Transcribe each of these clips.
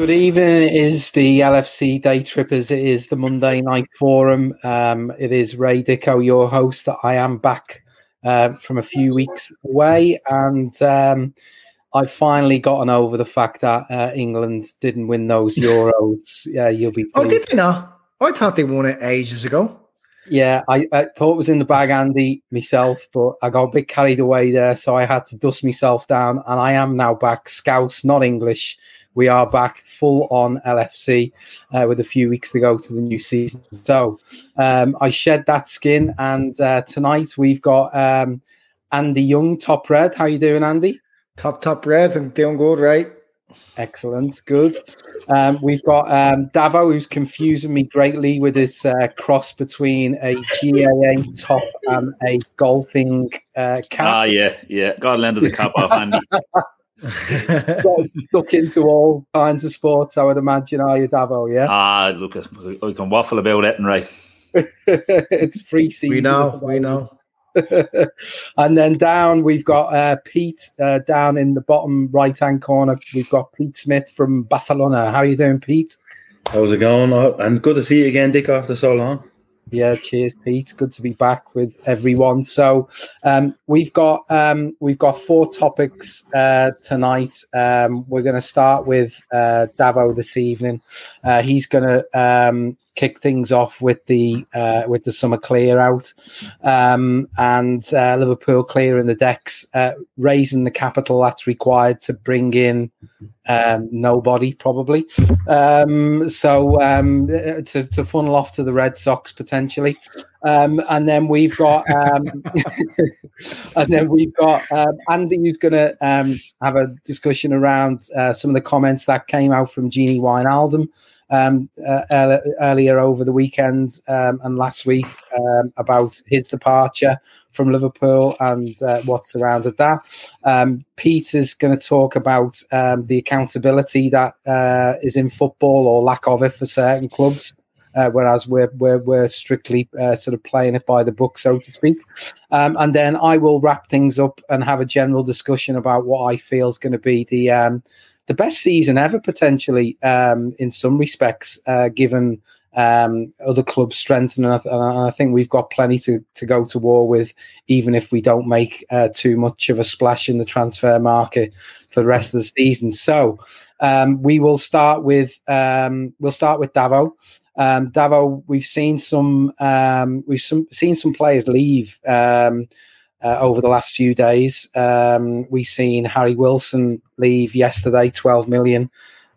Good evening. It is the LFC Day Trippers. It is the Monday Night Forum. Um, it is Ray Dicko, your host. I am back uh, from a few weeks away, and um, I've finally gotten over the fact that uh, England didn't win those Euros. Yeah, you'll be. Oh, did they not? I thought they won it ages ago. Yeah, I, I thought it was in the bag, Andy, myself, but I got a bit carried away there, so I had to dust myself down, and I am now back. Scouse, not English. We are back full on LFC uh, with a few weeks to go to the new season. So um, I shed that skin, and uh, tonight we've got um, Andy Young, top red. How you doing, Andy? Top, top red. I'm doing good, right? Excellent, good. Um, we've got um, Davo, who's confusing me greatly with his uh, cross between a GAA top and a golfing uh, cap. Ah, yeah, yeah. Got to lend the cap off, Andy. Stuck into all kinds of sports, I would imagine, are you, Davo? Yeah. Ah, look, we can waffle about it, and right. it's free season. We know, we know. and then down we've got uh, Pete uh, down in the bottom right hand corner. We've got Pete Smith from Barcelona. How are you doing, Pete? How's it going? Oh, and good to see you again, Dick, after so long. Yeah, cheers, Pete. Good to be back with everyone. So um, we've got um, we've got four topics uh, tonight. Um, we're going to start with uh, Davo this evening. Uh, he's going to um, kick things off with the uh, with the summer clear out um, and uh, Liverpool clearing the decks, uh, raising the capital that's required to bring in um, nobody probably. Um, so um, to, to funnel off to the Red Sox potentially. Um, and then we've got, um, and then we've got um, Andy, who's going to have a discussion around uh, some of the comments that came out from Gini Wijnaldum um, uh, earlier, earlier over the weekend and last week about his departure from Liverpool and uh, what surrounded that. Um, Peter's going to talk about um, the accountability that uh, is in football or lack of it for certain clubs. Uh, whereas we're, we're, we're strictly uh, sort of playing it by the book, so to speak. Um, and then I will wrap things up and have a general discussion about what I feel is going to be the um, the best season ever, potentially um, in some respects, uh, given um, other clubs' strength. And I, th- and I, think we've got plenty to, to go to war with, even if we don't make uh, too much of a splash in the transfer market for the rest of the season. So um, we will start with um, we'll start with Davo. Um, Davo, we've seen some um, we've some, seen some players leave um, uh, over the last few days. Um, we've seen Harry Wilson leave yesterday, twelve million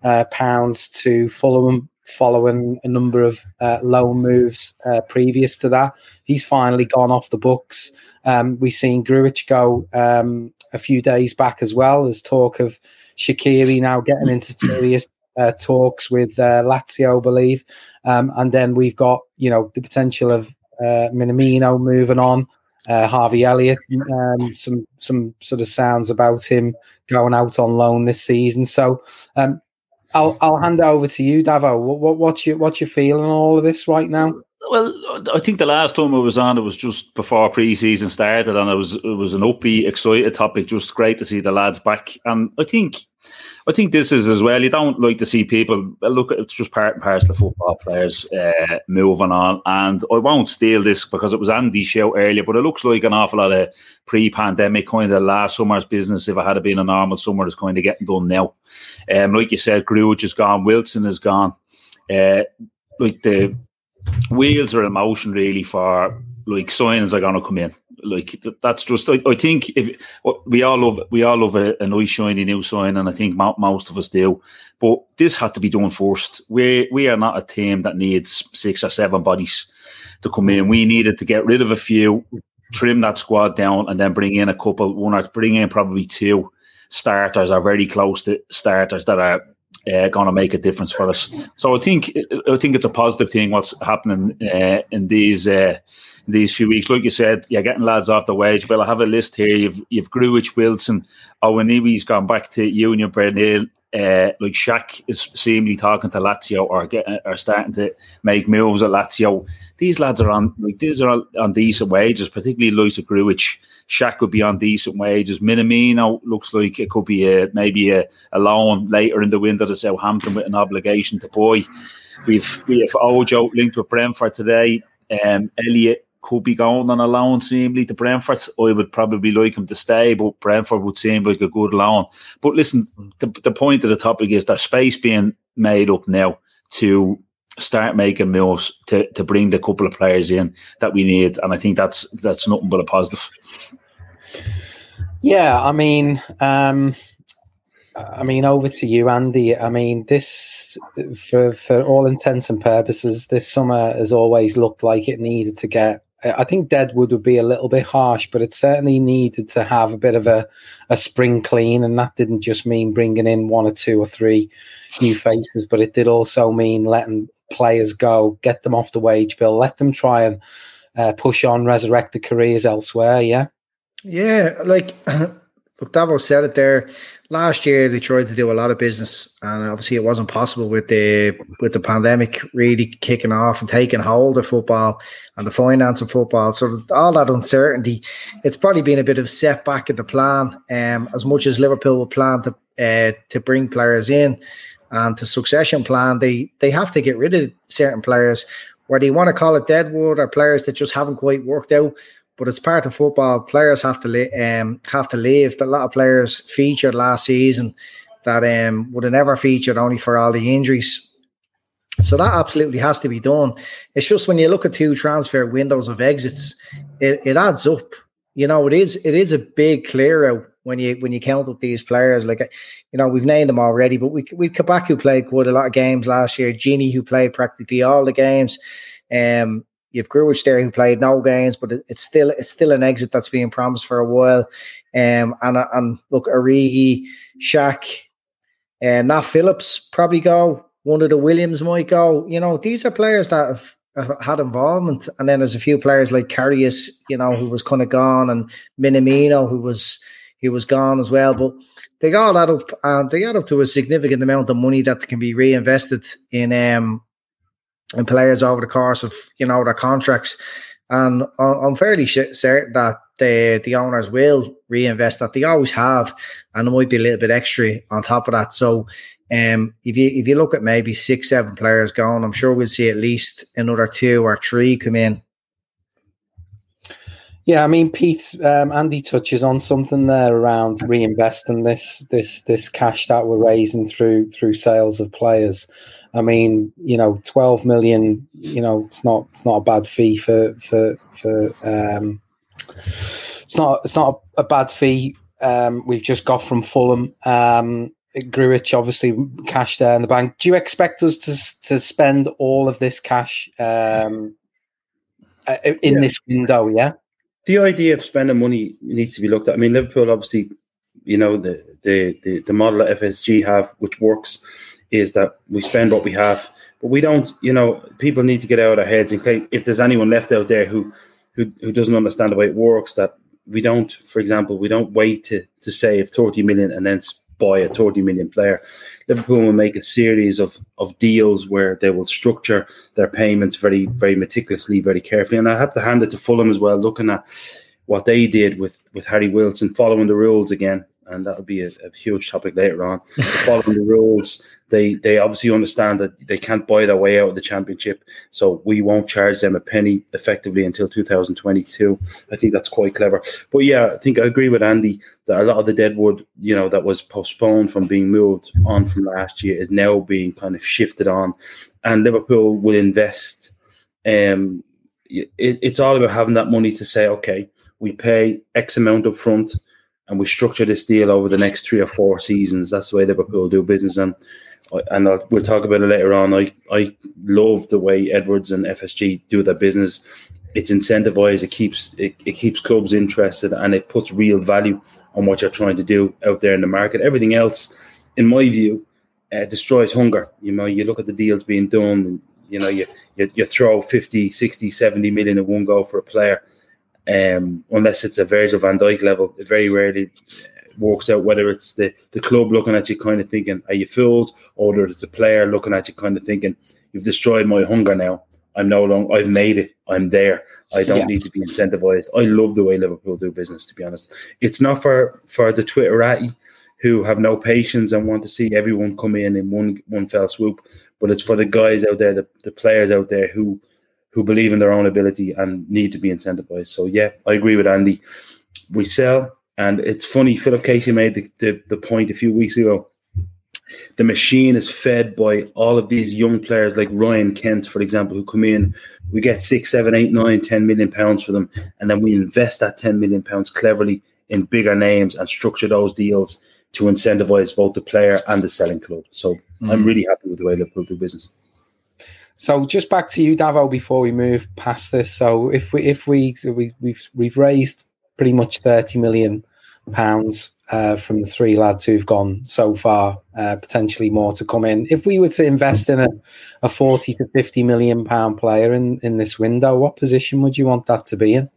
uh, pounds to Fulham. Following a number of uh, loan moves uh, previous to that. He's finally gone off the books. Um, we've seen Grujic go um, a few days back as well. There's talk of Shaqiri now getting into serious uh, talks with uh, Lazio, I believe. Um, and then we've got, you know, the potential of uh, Minamino moving on. Uh, Harvey Elliott, um, some some sort of sounds about him going out on loan this season. So um, I'll I'll hand it over to you, Davo. What, what what's your what's your feeling on all of this right now? Well, I think the last time I was on, it was just before pre-season started, and it was it was an upbeat, excited topic. Just great to see the lads back, and I think I think this is as well. You don't like to see people look. At it's just part and parcel of football players uh, moving on. And I won't steal this because it was Andy's show earlier, but it looks like an awful lot of pre-pandemic kind of last summer's business. If it had been a normal summer, is kind of getting done now. Um, like you said, Grujic is gone. Wilson is gone. Uh, like the wheels are in motion really for like signings are going to come in. Like that's just I, I think if we all love we all love a, a, nice shiny new sign, and I think most of us do. But this had to be done first. We we are not a team that needs six or seven bodies to come in. We needed to get rid of a few, trim that squad down, and then bring in a couple. One or bring in probably two starters are very close to starters that are uh, going to make a difference for us. So I think I think it's a positive thing what's happening uh, in these uh, these few weeks. Like you said, you're getting lads off the wage bill. I have a list here. You've you've Grujic, Wilson, Awoniyi's gone back to Union Berlin. Uh, like Shaq is seemingly talking to Lazio or getting or starting to make moves at Lazio. These lads are on like these are on decent wages, particularly Luisa Grujic. Shaq would be on decent wages. Minamino looks like it could be a maybe a, a loan later in the window to Southampton with an obligation to buy. We've we have Ojo linked with Brentford today. Um, Elliott could be going on a loan seemingly to Brentford. I would probably like him to stay, but Brentford would seem like a good loan. But listen, the, the point of the topic is there's space being made up now to start making moves to, to bring the couple of players in that we need. And I think that's that's nothing but a positive. Yeah, I mean, um, I mean, over to you, Andy. I mean, this, for for all intents and purposes, this summer has always looked like it needed to get. I think Deadwood would be a little bit harsh, but it certainly needed to have a bit of a, a spring clean, and that didn't just mean bringing in one or two or three new faces, but it did also mean letting players go, get them off the wage bill, let them try and uh, push on, resurrect the careers elsewhere. Yeah. Yeah, like look, Davos said it there. Last year they tried to do a lot of business, and obviously it wasn't possible with the with the pandemic really kicking off and taking hold of football and the finance of football. So all that uncertainty, it's probably been a bit of setback in the plan. Um, as much as Liverpool will plan to uh, to bring players in and to succession plan, they they have to get rid of certain players. Whether you want to call it deadwood or players that just haven't quite worked out, but it's part of football. Players have to um, have to leave. A lot of players featured last season that um, would have never featured only for all the injuries. So that absolutely has to be done. It's just when you look at two transfer windows of exits, it, it adds up. You know, it is it is a big clear out when you when you count up these players. Like you know, we've named them already, but we we Kabak who played quite a lot of games last year, Gini who played practically all the games. Um, You've Grujic there who played no games, but it, it's still it's still an exit that's being promised for a while. Um, and and look, Origi, Shaq, and uh, Nat Phillips probably go. One of the Williams might go. You know, these are players that have, had involvement, and then there's a few players like Karius, you know, who was kind of gone, and Minamino, who was he was gone as well. But they got that up, and they got up to a significant amount of money that can be reinvested in um and players over the course of you know their contracts. And I'm fairly certain that the the owners will reinvest that they always have, and there might be a little bit extra on top of that. So, um, if you if you look at maybe six seven players gone, I'm sure we'll see at least another two or three come in yeah, I mean, Pete, um, Andy touches on something there around reinvesting this this this cash that we're raising through through sales of players. I mean, you know, twelve million. You know, it's not it's not a bad fee for for for. Um, it's not it's not a bad fee. Um, we've just got from Fulham. Um, Grujic obviously cash there in the bank. Do you expect us to to spend all of this cash um, uh, in Yeah. this window? Yeah. The idea of spending money needs to be looked at. I mean, Liverpool obviously, you know, the the the, the model that FSG have, which works, is that we spend what we have, but we don't. You know, people need to get out of their heads. And if there's anyone left out there who who who doesn't understand the way it works, that we don't, for example, we don't wait to to save 30 million and then buy a 30 million player. Liverpool will make a series of of deals where they will structure their payments very very meticulously, very carefully. And I have to hand it to Fulham as well, looking at what they did with with Harry Wilson, following the rules again. And that would be a, a huge topic later on. following the rules, they they obviously understand that they can't buy their way out of the championship. So we won't charge them a penny effectively until 2022. I think that's quite clever. But yeah, I think I agree with Andy that a lot of the deadwood, you know, that was postponed from being moved on from last year is now being kind of shifted on, and Liverpool will invest. Um, it, it's all about having that money to say, okay, we pay X amount up front, and we structure this deal over the next three or four seasons. That's the way Liverpool do business, and and I'll, we'll talk about it later on. I I love the way Edwards and FSG do their business. It's incentivized. It keeps it, it keeps clubs interested, and it puts real value on what you're trying to do out there in the market. Everything else, in my view, uh, destroys hunger. You know, you look at the deals being done, and you know, you, you you throw 50, 60, 70 million in one go for a player. Um, unless it's a Virgil van Dijk level, it very rarely uh, works out. Whether it's the, the club looking at you, kind of thinking, "Are you fooled?" or whether it's a player looking at you, kind of thinking, "You've destroyed my hunger now. I'm no longer. I've made it. I'm there. I don't Yeah. need to be incentivized." I love the way Liverpool do business. To be honest, it's not for for the Twitterati who have no patience and want to see everyone come in in one one fell swoop, but it's for the guys out there, the, the players out there who who believe in their own ability and need to be incentivized. So yeah, I agree with Andy. We sell, and it's funny. Philip Casey made the, the, the point a few weeks ago. The machine is fed by all of these young players like Ryan Kent, for example, who come in. We get six, seven, eight, nine, ten million pounds for them, and then we invest that ten million pounds cleverly in bigger names and structure those deals to incentivize both the player and the selling club. So I'm mm. really happy with the way Liverpool do business. So just back to you, Davo, before we move past this. So if we if we so we we've we've raised pretty much thirty million pounds uh, from the three lads who've gone so far, uh, potentially more to come in. If we were to invest in a, a forty to fifty million pound player in in this window, what position would you want that to be in?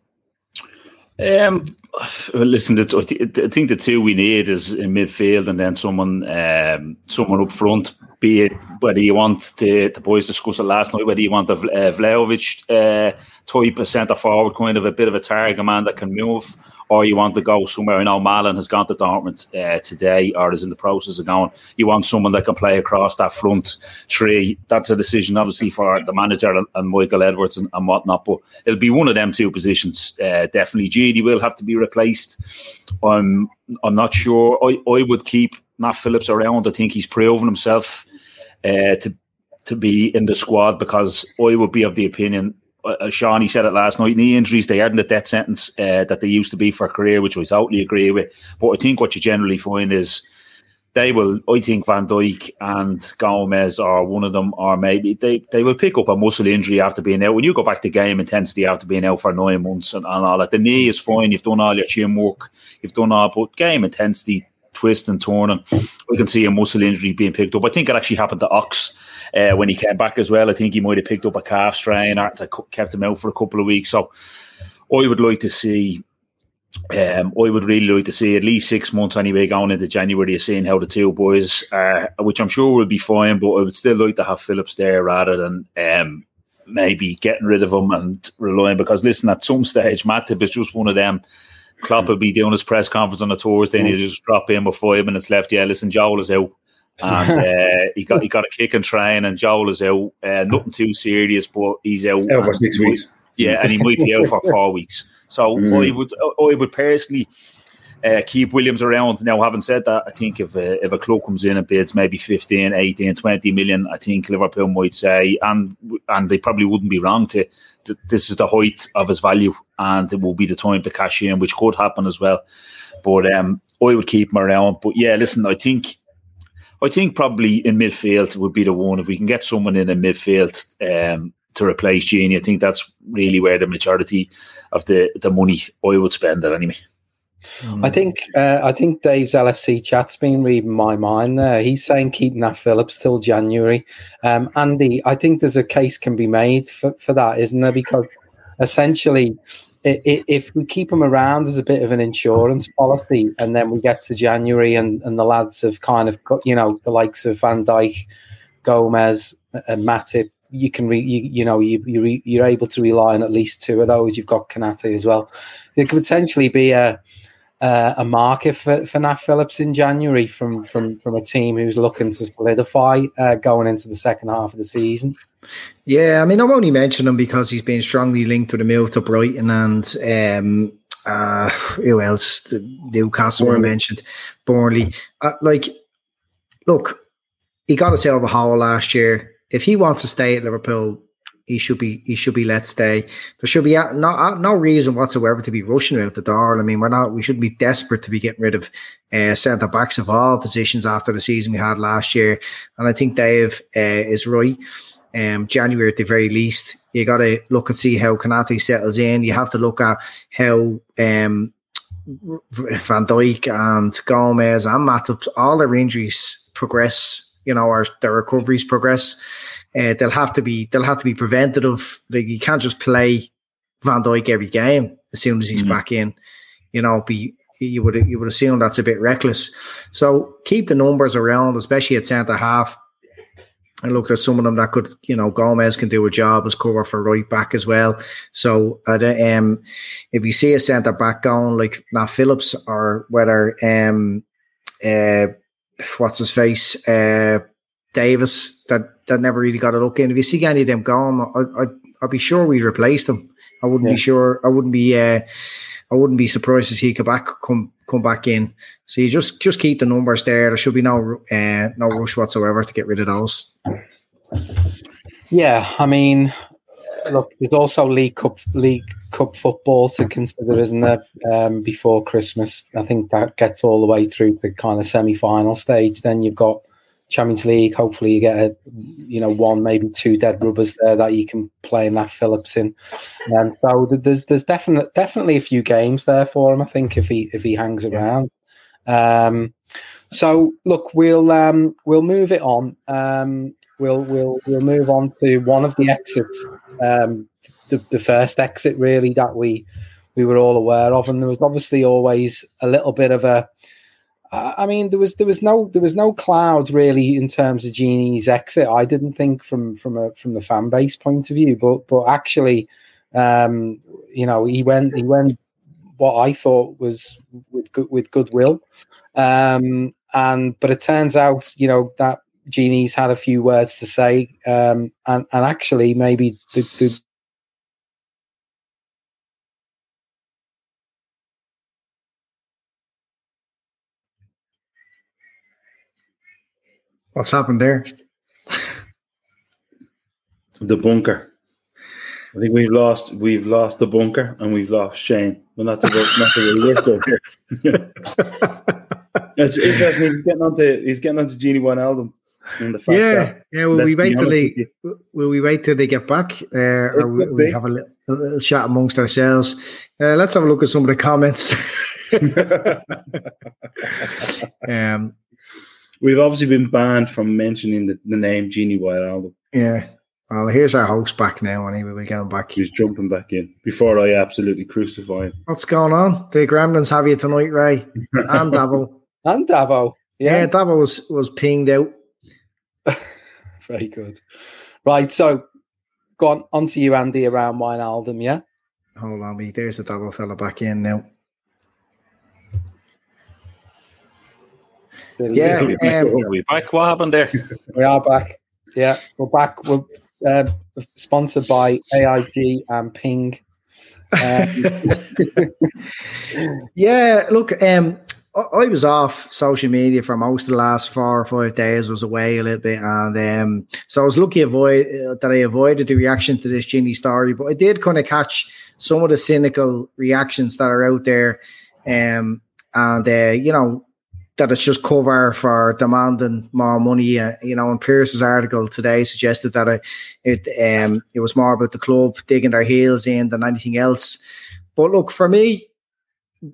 Um, listen, I I think the two we need is in midfield and then someone, um, someone up front. Be it whether you want the the boys discussed it last night, whether you want the uh, Vlahovic uh, type of centre forward, kind of a bit of a target man that can move, or you want to go somewhere. I know Malen has gone to Dortmund uh, today, or is in the process of going. You want someone that can play across that front three. That's a decision, obviously, for the manager and, and Michael Edwards and, and whatnot. But it'll be one of them two positions. Uh, definitely, GD will have to be replaced. I'm I'm not sure. I, I would keep Nat Phillips around. I think he's proven himself uh, to to be in the squad because I would be of the opinion. Uh, Sean, he said it last night. Knee injuries, they aren't the death sentence uh, that they used to be for a career, which I totally agree with. But I think what you generally find is they will. I think Van Dijk and Gomez are one of them, or maybe they, they will pick up a muscle injury after being out. When you go back to game intensity after being out for nine months and, and all that, the knee is fine. You've done all your chin work, you've done all, but game intensity, twist and torn, and we can see a muscle injury being picked up. I think it actually happened to Ox uh, when he came back as well. I think he might have picked up a calf strain that kept him out for a couple of weeks. So I would like to see. Um, I would really like to see at least six months anyway going into January of seeing how the two boys are, which I'm sure will be fine. But I would still like to have Phillips there rather than um, maybe getting rid of him and relying. Because listen, at some stage, Matip is just one of them. Klopp will be doing his press conference on a Thursday, and he'll just drop in with five minutes left. Yeah, listen, Joel is out. and uh, he got he got a kick and train, and Joel is out. Uh, nothing too serious, but he's out. Out for six weeks. Yeah, and he might be out for four weeks. So I would I would personally uh, keep Williams around. Now, having said that, I think if uh, if a club comes in and bids maybe 15, 18, 20 million, I think Liverpool might say, and and they probably wouldn't be wrong to, th- this is the height of his value, and it will be the time to cash in, which could happen as well. But um, I would keep him around. But yeah, listen, I think I think probably in midfield would be the one if we can get someone in in midfield um, to replace Gini. I think that's really where the majority of the the money I would spend it anyway. I think uh, I think Dave's LFC chat's been reading my mind there. He's saying keep Nat Phillips till January. Um, Andy, I think there's a case can be made for, for that, isn't there? Because essentially, it, it, if we keep him around as a bit of an insurance policy, and then we get to January and, and the lads have kind of got, you know, the likes of Van Dijk, Gomez, and Matip, you can re, you, you know you, you re, you're able to rely on at least two of those. You've got Konate as well. There could potentially be a uh, a market for, for Nat Phillips in January from from from a team who's looking to solidify uh, going into the second half of the season. Yeah, I mean, I'm only mentioning him because he's been strongly linked to the move to Brighton and um, uh, who else? Newcastle were mentioned, Burnley. Uh, like, look, he got of a hole last year. If he wants to stay at Liverpool, he should be he should be let stay. There should be no no reason whatsoever to be rushing out the door. I mean, we're not we shouldn't be desperate to be getting rid of uh, centre backs of all positions after the season we had last year. And I think Dave uh, is right. Um, January at the very least, you got to look and see how Konate settles in. You have to look at how um, Van Dijk and Gomez and Matip, all their injuries progress. You know, or their recoveries progress uh, they'll have to be they'll have to be preventative. Like you can't just play Van Dijk every game as soon as he's mm-hmm. back in. You know, be you would you would assume that's a bit reckless. So keep the numbers around, especially at centre half. And look, there's some of them that could, you know, Gomez can do a job as cover for right back as well. So, uh, um, if you see a centre back going like Nat Phillips or whether, um, uh, what's his face, uh, Davies that that never really got a look in. If you see any of them going, I, I, I'd be sure we'd replace them. I wouldn't yeah. be sure. I wouldn't be. Uh, I wouldn't be surprised to see Kabak come come back in. So you just just keep the numbers there. There should be no uh, no rush whatsoever to get rid of those. Yeah, I mean, look, there's also League Cup League Cup football to consider, isn't there? Um, before Christmas, I think that gets all the way through the kind of semi final stage. Then you've got Champions League. Hopefully, you get a, you know one maybe two dead rubbers there that you can play in Nat Phillips in. And um, so there's there's definitely definitely a few games there for him. I think if he if he hangs around. Um, so look, we'll um, we'll move it on. Um, we'll we'll we'll move on to one of the exits. Um, the, the first exit really that we we were all aware of, and there was obviously always a little bit of a I mean, there was there was no there was no cloud really in terms of Gini's exit. I didn't think from from a from the fan base point of view, but but actually, um, you know, he went he went what I thought was with good with goodwill, um, and but it turns out you know that Gini's had a few words to say, um, and and actually maybe the, the What's happened there? The bunker. I think we've lost we've lost the bunker and we've lost Shane. Well, not to go, not to here. it's interesting. He's getting onto he's getting onto Gini Wijnaldum. yeah, yeah. Will we wait till they will we wait till they get back, uh, or will we have a little, a little, chat amongst ourselves? Uh, let's have a look at some of the comments. um, We've obviously been banned from mentioning the, the name Gini Wijnaldum. Yeah. Well, here's our host back now, anyway. We'll get him back. He's jumping back in before I absolutely crucify him. What's going on? The Gremlins have you tonight, Ray. And Davo. and Davo. Yeah. yeah, Davo was, was pinged out. Very good. Right, so go on, on to you, Andy, around wine Wijnaldum, yeah? Hold on, me. There's the Davo fella back in now. Yeah, um, are we back? What happened there? We are back. Yeah, we're back. We're uh, sponsored by AIG and Ping. Um, yeah, look, um, I was off social media for most of the last four or five days. Was away a little bit, and um, so I was lucky avoid uh, that I avoided the reaction to this Gini story. But I did kind of catch some of the cynical reactions that are out there, um, and uh, you know, that it's just cover for demanding more money. Uh, you know, and Pearce's article today suggested that it it, um, it was more about the club digging their heels in than anything else. But look, for me,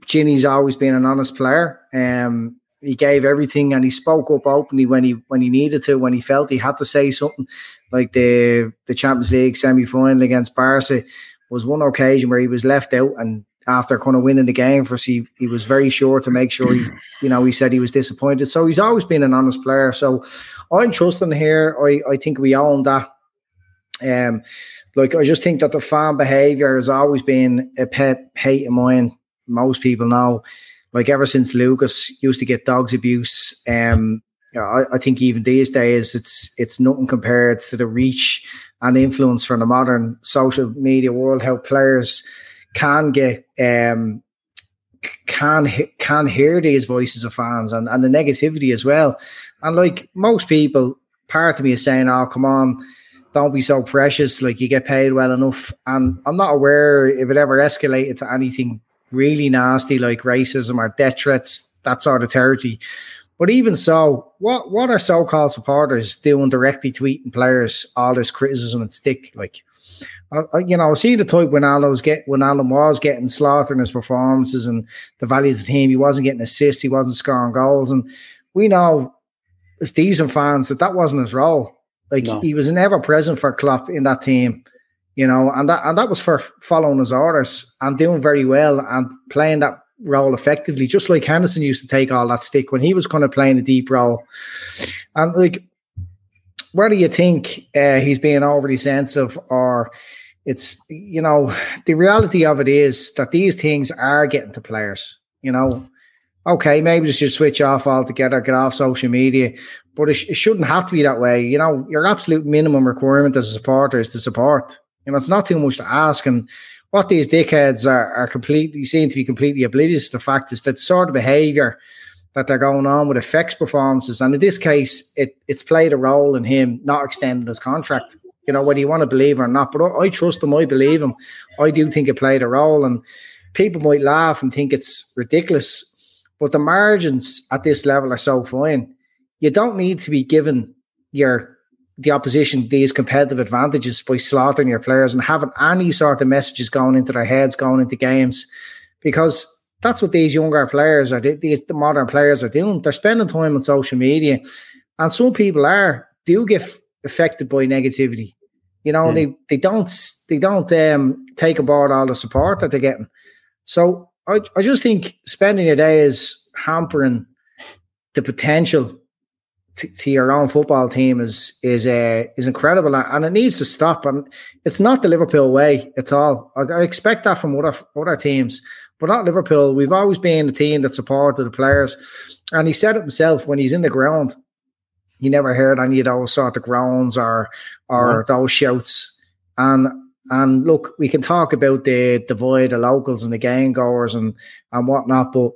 Gini's always been an honest player. Um, he gave everything and he spoke up openly when he when he needed to, when he felt he had to say something. Like the the Champions League semi final against Barca was one occasion where he was left out and after kind of winning the game for us, he, he was very sure to make sure he, you know, he said he was disappointed. So he's always been an honest player. So I'm trusting here. I, I think we own that. Um, like I just think that the fan behaviour has always been a pet hate of mine. Most people know, like ever since Lucas used to get dogs abuse. Um, I, I think even these days it's it's nothing compared to the reach and influence from the modern social media world. How players can get um, can can hear these voices of fans and, and the negativity as well. And like most people, part of me is saying, "Oh, come on." Don't be so precious. Like you get paid well enough, and I'm not aware if it ever escalated to anything really nasty like racism or death threats, that sort of territory. But even so, what what are so-called supporters doing directly tweeting players all this criticism and stick? Like, I, you know, see the type when Alan was get when Alan was getting slaughtered in his performances and the value of the team. He wasn't getting assists, he wasn't scoring goals, and we know as decent fans that that wasn't his role. Like no. he was never present for Klopp in that team, you know, and that and that was for following his orders and doing very well and playing that role effectively, just like Henderson used to take all that stick when he was kind of playing a deep role. And like, where do you think uh, he's being overly sensitive or? It's you know the reality of it is that these things are getting to players you know? Okay maybe just should switch off altogether get off social media but it, sh- it, shouldn't have to be that way you know? Your absolute minimum requirement as a supporter is to support. You know it's not too much to ask and what these dickheads are, are completely seem to be completely oblivious to the fact is that sort of behavior that they're going on with affects performances and in this case it, it's played a role in him not extending his contract you know, whether you want to believe or not. But I, trust him. I believe him. I do think it played a role. And people might laugh and think it's ridiculous. But the margins at this level are so fine. You don't need to be given your the opposition these competitive advantages by slaughtering your players and having any sort of messages going into their heads going into games because that's what these younger players are these the modern players are doing they're spending time on social media and some people are do get affected by negativity. You know, mm. they they don't they don't um, take aboard all the support that they're getting. So I I just think spending a day is hampering the potential to, to your own football team is is uh, is incredible and it needs to stop. And it's not the Liverpool way at all. I, I expect that from other other teams, but not Liverpool. We've always been a team that supported the players. And he said it himself when he's in the ground you never heard any of those sort of groans or or those shouts. And and look, we can talk about the divide, the locals and the game goers and and whatnot, but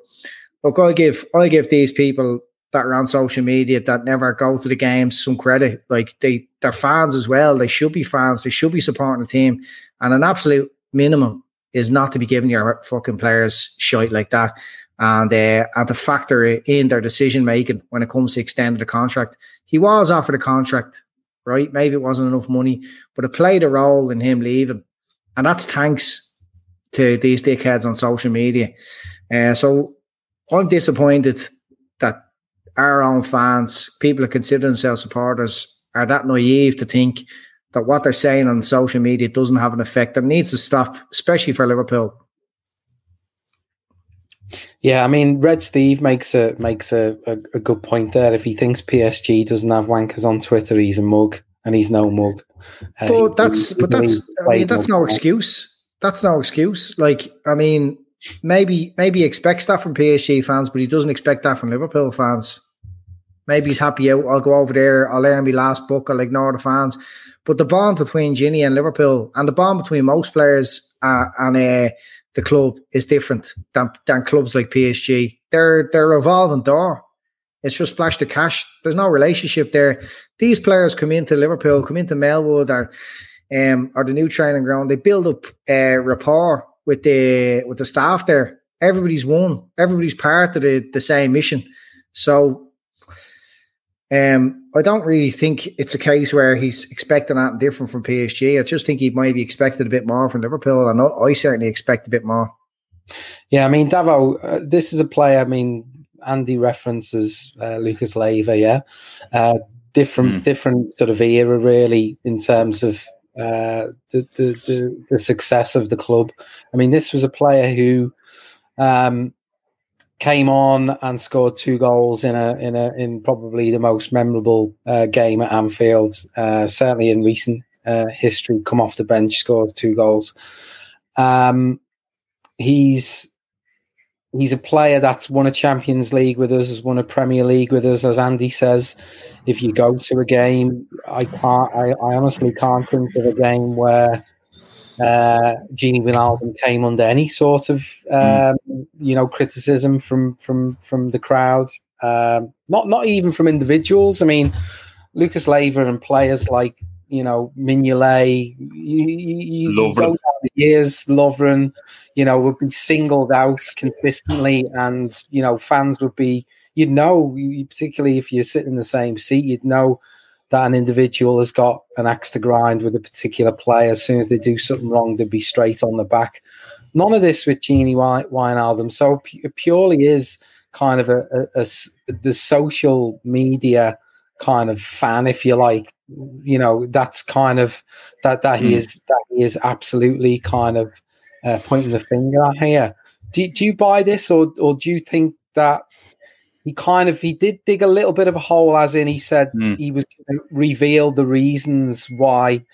look, I give I give these people that are on social media that never go to the games some credit. Like they they're fans as well. They should be fans. They should be supporting the team. And an absolute minimum is not to be giving your fucking players shite like that and uh, and to factor in their decision making when it comes to extending the contract. He was offered a contract, right? Maybe it wasn't enough money, but it played a role in him leaving, and that's thanks to these dickheads on social media. Uh, so I'm disappointed that our own fans, people who consider themselves supporters, are that naive to think that what they're saying on social media doesn't have an effect. That needs to stop, especially for Liverpool. Yeah, I mean, Red Steve makes a makes a, a, a, good point there. If he thinks PSG doesn't have wankers on Twitter, he's a mug, and he's no mug. Uh, but that's but that's I mean that's no excuse. That's no excuse. Like I mean, maybe maybe he expects that from PSG fans, but he doesn't expect that from Liverpool fans. Maybe he's happy out. I'll go over there. I'll learn my last book. I'll ignore the fans. But the bond between Gini and Liverpool, and the bond between most players uh, and uh, the club is different than, than clubs like PSG. They're they're revolving door. It's just splash the cash. There's no relationship there. These players come into Liverpool, come into Melwood, or um, or the new training ground. They build up uh, rapport with the with the staff there. Everybody's one. Everybody's part of the, the same mission. So um, I don't really think it's a case where he's expecting that different from PSG. I just think he might be expected a bit more from Liverpool, and I certainly expect a bit more. Yeah, I mean, Davo, uh, this is a player. I mean, Andy references uh, Lucas Leiva, yeah, uh, different, mm. different sort of era, really, in terms of uh, the, the, the the success of the club. I mean, this was a player who um, came on and scored two goals in a in a in probably the most memorable uh, game at Anfield, uh, certainly in recent uh, history. Come off the bench, scored two goals. Um, he's he's a player that's won a Champions League with us, has won a Premier League with us, as Andy says. If you go to a game, I can't. I, I honestly can't think of a game where uh, Gini Wijnaldum came under any sort of hmm. um, mm. you know criticism from from from the crowd. Um, not not even from individuals. I mean, Lucas Leiva and players like you know Mignolet, you, you, you the years, Lovren, you know, would be singled out consistently, and you know fans would be. You'd know, particularly if you sit in the same seat, you'd know that an individual has got an axe to grind with a particular player. As soon as they do something wrong, they'd be straight on the back. None of this with Gini Wijnaldum. So it purely is kind of a, a, a, the social media kind of fan, if you like. You know, that's kind of that that mm. he hmm. is that he is absolutely kind of uh, pointing the finger at here. Do, do you buy this, or or do you think that he kind of he did dig a little bit of a hole, as in he said mm. he was going to reveal the reasons why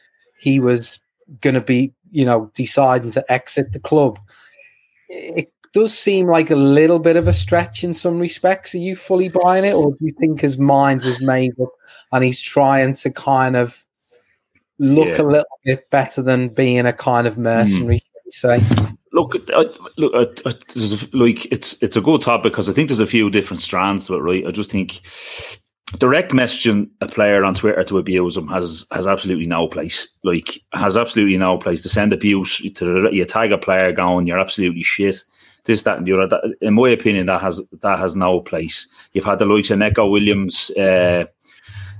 he was going to be, you know, deciding to exit the club. It does seem like a little bit of a stretch in some respects. Are you fully buying it, or do you think his mind was made up and he's trying to kind of look yeah. a little bit better than being a kind of mercenary? Mm. Say look, I, look, I, I, like it's it's a good topic because I think there's a few different strands to it, right? I just think direct messaging a player on Twitter to abuse them has has absolutely no place. Like has absolutely no place to send abuse to you tag a player going, you're absolutely shit. This, that, and the other. in my opinion, that has that has no place. You've had the likes of Neco Williams. Uh,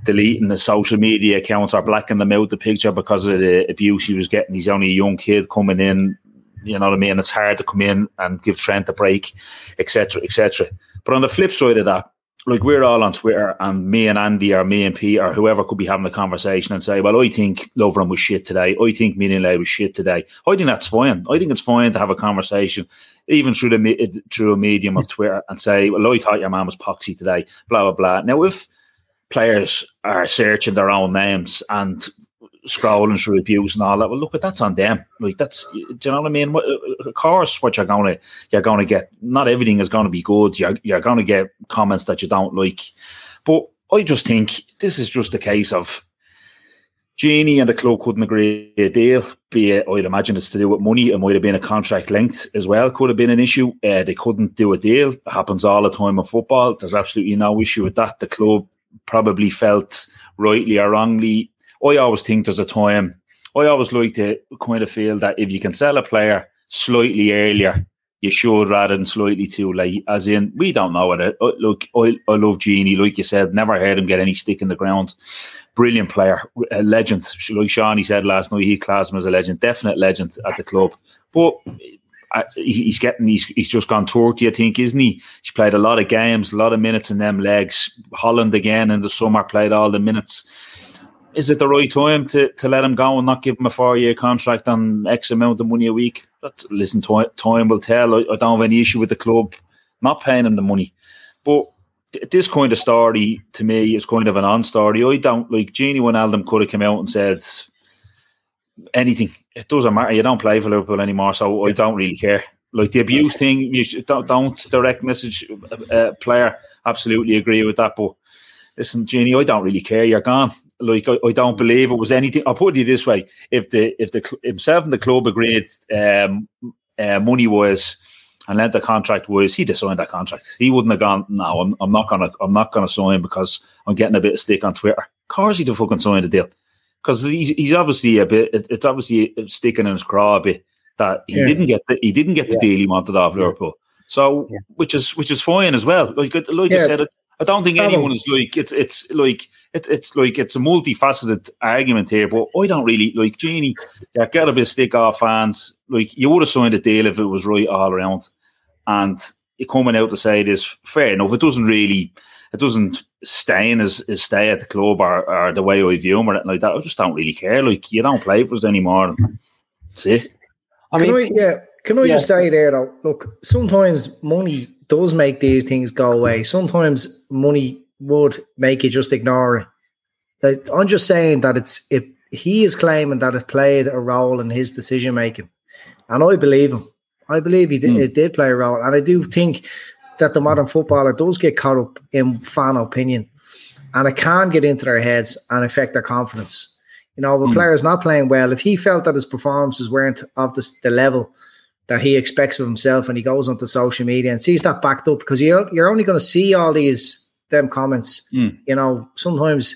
deleting the social media accounts or blacking them out the picture because of the abuse he was getting. He's only a young kid coming in you know what I mean? It's hard to come in and give Trent a break, etc., etc. But on the flip side of that, like we're all on Twitter, and me and Andy or me and Pete or whoever could be having a conversation and say, "Well, I think Lovren was shit today. I think Mignolet was shit today." I think that's fine. I think it's fine to have a conversation, even through the through a medium of Twitter, and say, "Well, I thought your man was poxy today." Blah blah blah. Now, if players are searching their own names and scrolling through abuse and all that. Well, look, at that's on them. Like that's, do you know what I mean? Of course, what you're to you're to get. Not everything is going to be good. You're you're to get comments that you don't like. But I just think this is just a case of Gini and the club couldn't agree a deal. Be it, I'd imagine it's to do with money. It might have been a contract length as well. Could have been an issue. Uh, they couldn't do a deal. It happens all the time in football. There's absolutely no issue with that. The club probably felt rightly or wrongly I always think there's a time. I always like to kind of feel that if you can sell a player slightly earlier, you should rather than slightly too late. As in, we don't know it. Uh, look, I, I love Gini, like you said, never heard him get any stick in the ground. Brilliant player, a legend. Like Sean, he said last night, he classed him as a legend, definite legend at the club. But uh, he's getting he's, he's just gone Turkey, I think, isn't he? He's played a lot of games, a lot of minutes in them legs. Holland again in the summer played all the minutes is it the right time to, to let him go and not give him a four year contract on X amount of money a week? That's, listen, time will tell. I, I, don't have any issue with the club not paying him the money. But this kind of story to me is kind of an on story. I don't like Gini Wijnaldum could have come out and said anything. It doesn't matter. You don't play for Liverpool anymore, so I don't really care. Like the abuse thing, you don't, don't direct message a uh, player. Absolutely agree with that. But listen, Gini, I don't really care. You're gone like I, I, don't believe it was anything. I'll put it this way: if the if the himself and the club agreed um, uh, money was and lent the contract was, he'd have signed that contract. He wouldn't have gone. No, I'm, I'm not gonna I'm not gonna sign because I'm getting a bit of stick on Twitter. Of course, he'd have fucking signed the deal because he's, he's obviously a bit. It's obviously sticking in his craw a bit that he yeah. didn't get the, he didn't get the yeah. deal he wanted off Liverpool. So, yeah. which is which is fine as well. Like like I said, I don't think anyone is like it's it's like it, it's like it's a multifaceted argument here, but I don't really like Gini. Yeah, get a bit stick off fans. Like you would have signed a deal if it was right all around, and you coming out to say this fair enough. It doesn't really, it doesn't stay in his, his stay at the club or, or the way I view him or anything like that. I just don't really care. Like you don't play for us anymore. That's it. I mean, can I, yeah. Can I yeah. just say there though? Look, sometimes money does make these things go away. Sometimes money would make you just ignore it. I'm just saying that it's it. He is claiming that it played a role in his decision making, and I believe him. I believe he did, mm. it did play a role, and I do think that the modern footballer does get caught up in fan opinion, and it can get into their heads and affect their confidence. You know, the mm. is not playing well. If he felt that his performances weren't of the, the level that he expects of himself, and he goes onto social media and sees that backed up, because you're you're only going to see all these them comments. Mm. You know, sometimes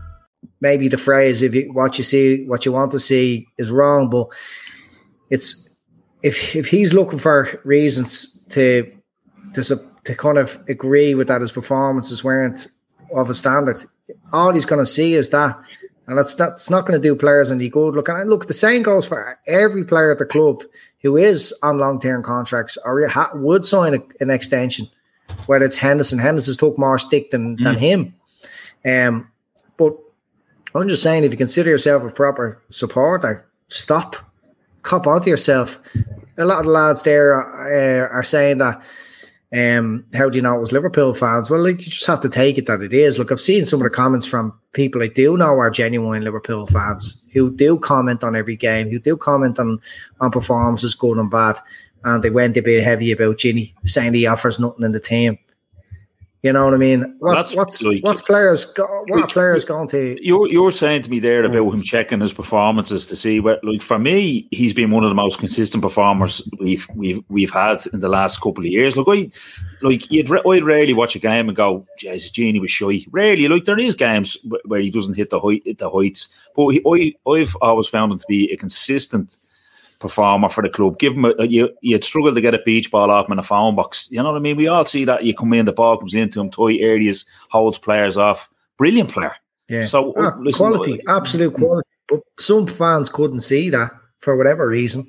maybe the phrase if you what you see what you want to see is wrong but it's if if he's looking for reasons to to to kind of agree with that his performances weren't of a standard all he's going to see is that and that's not, it's not going to do players any good. Look, and look, the same goes for every player at the club who is on long term contracts or ha- would sign a, an extension, whether it's Henderson. Henderson's took more stick than, mm. than him. Um, I'm just saying, if you consider yourself a proper supporter, stop, cop onto yourself. A lot of the lads there are, uh, are saying that. Um, how do you know it was Liverpool fans? Well, like you just have to take it that it is. Look, I've seen some of the comments from people I do know are genuine Liverpool fans who do comment on every game, who do comment on on performances, good and bad, and they went a bit heavy about Gini, saying he offers nothing in the team. You know what I mean? What, what's like, what's players? Go, what players going to? You're you're saying to me there about him checking his performances to see what. Like for me, he's been one of the most consistent performers we've we've we've had in the last couple of years. Look, I like you'd I'd rarely watch a game and go, "Jesus, Gini was shy." Rarely, like there is games where he doesn't hit the height, the heights, but he, I I've always found him to be a consistent performer for the club. Give him a, you, you'd struggle to get a beach ball off him in a phone box. You know what I mean? We all see that. You come in, the ball comes into him, toy areas, holds players off. Brilliant player. Yeah. So ah, listen, quality, absolute quality. But some fans couldn't see that for whatever reason.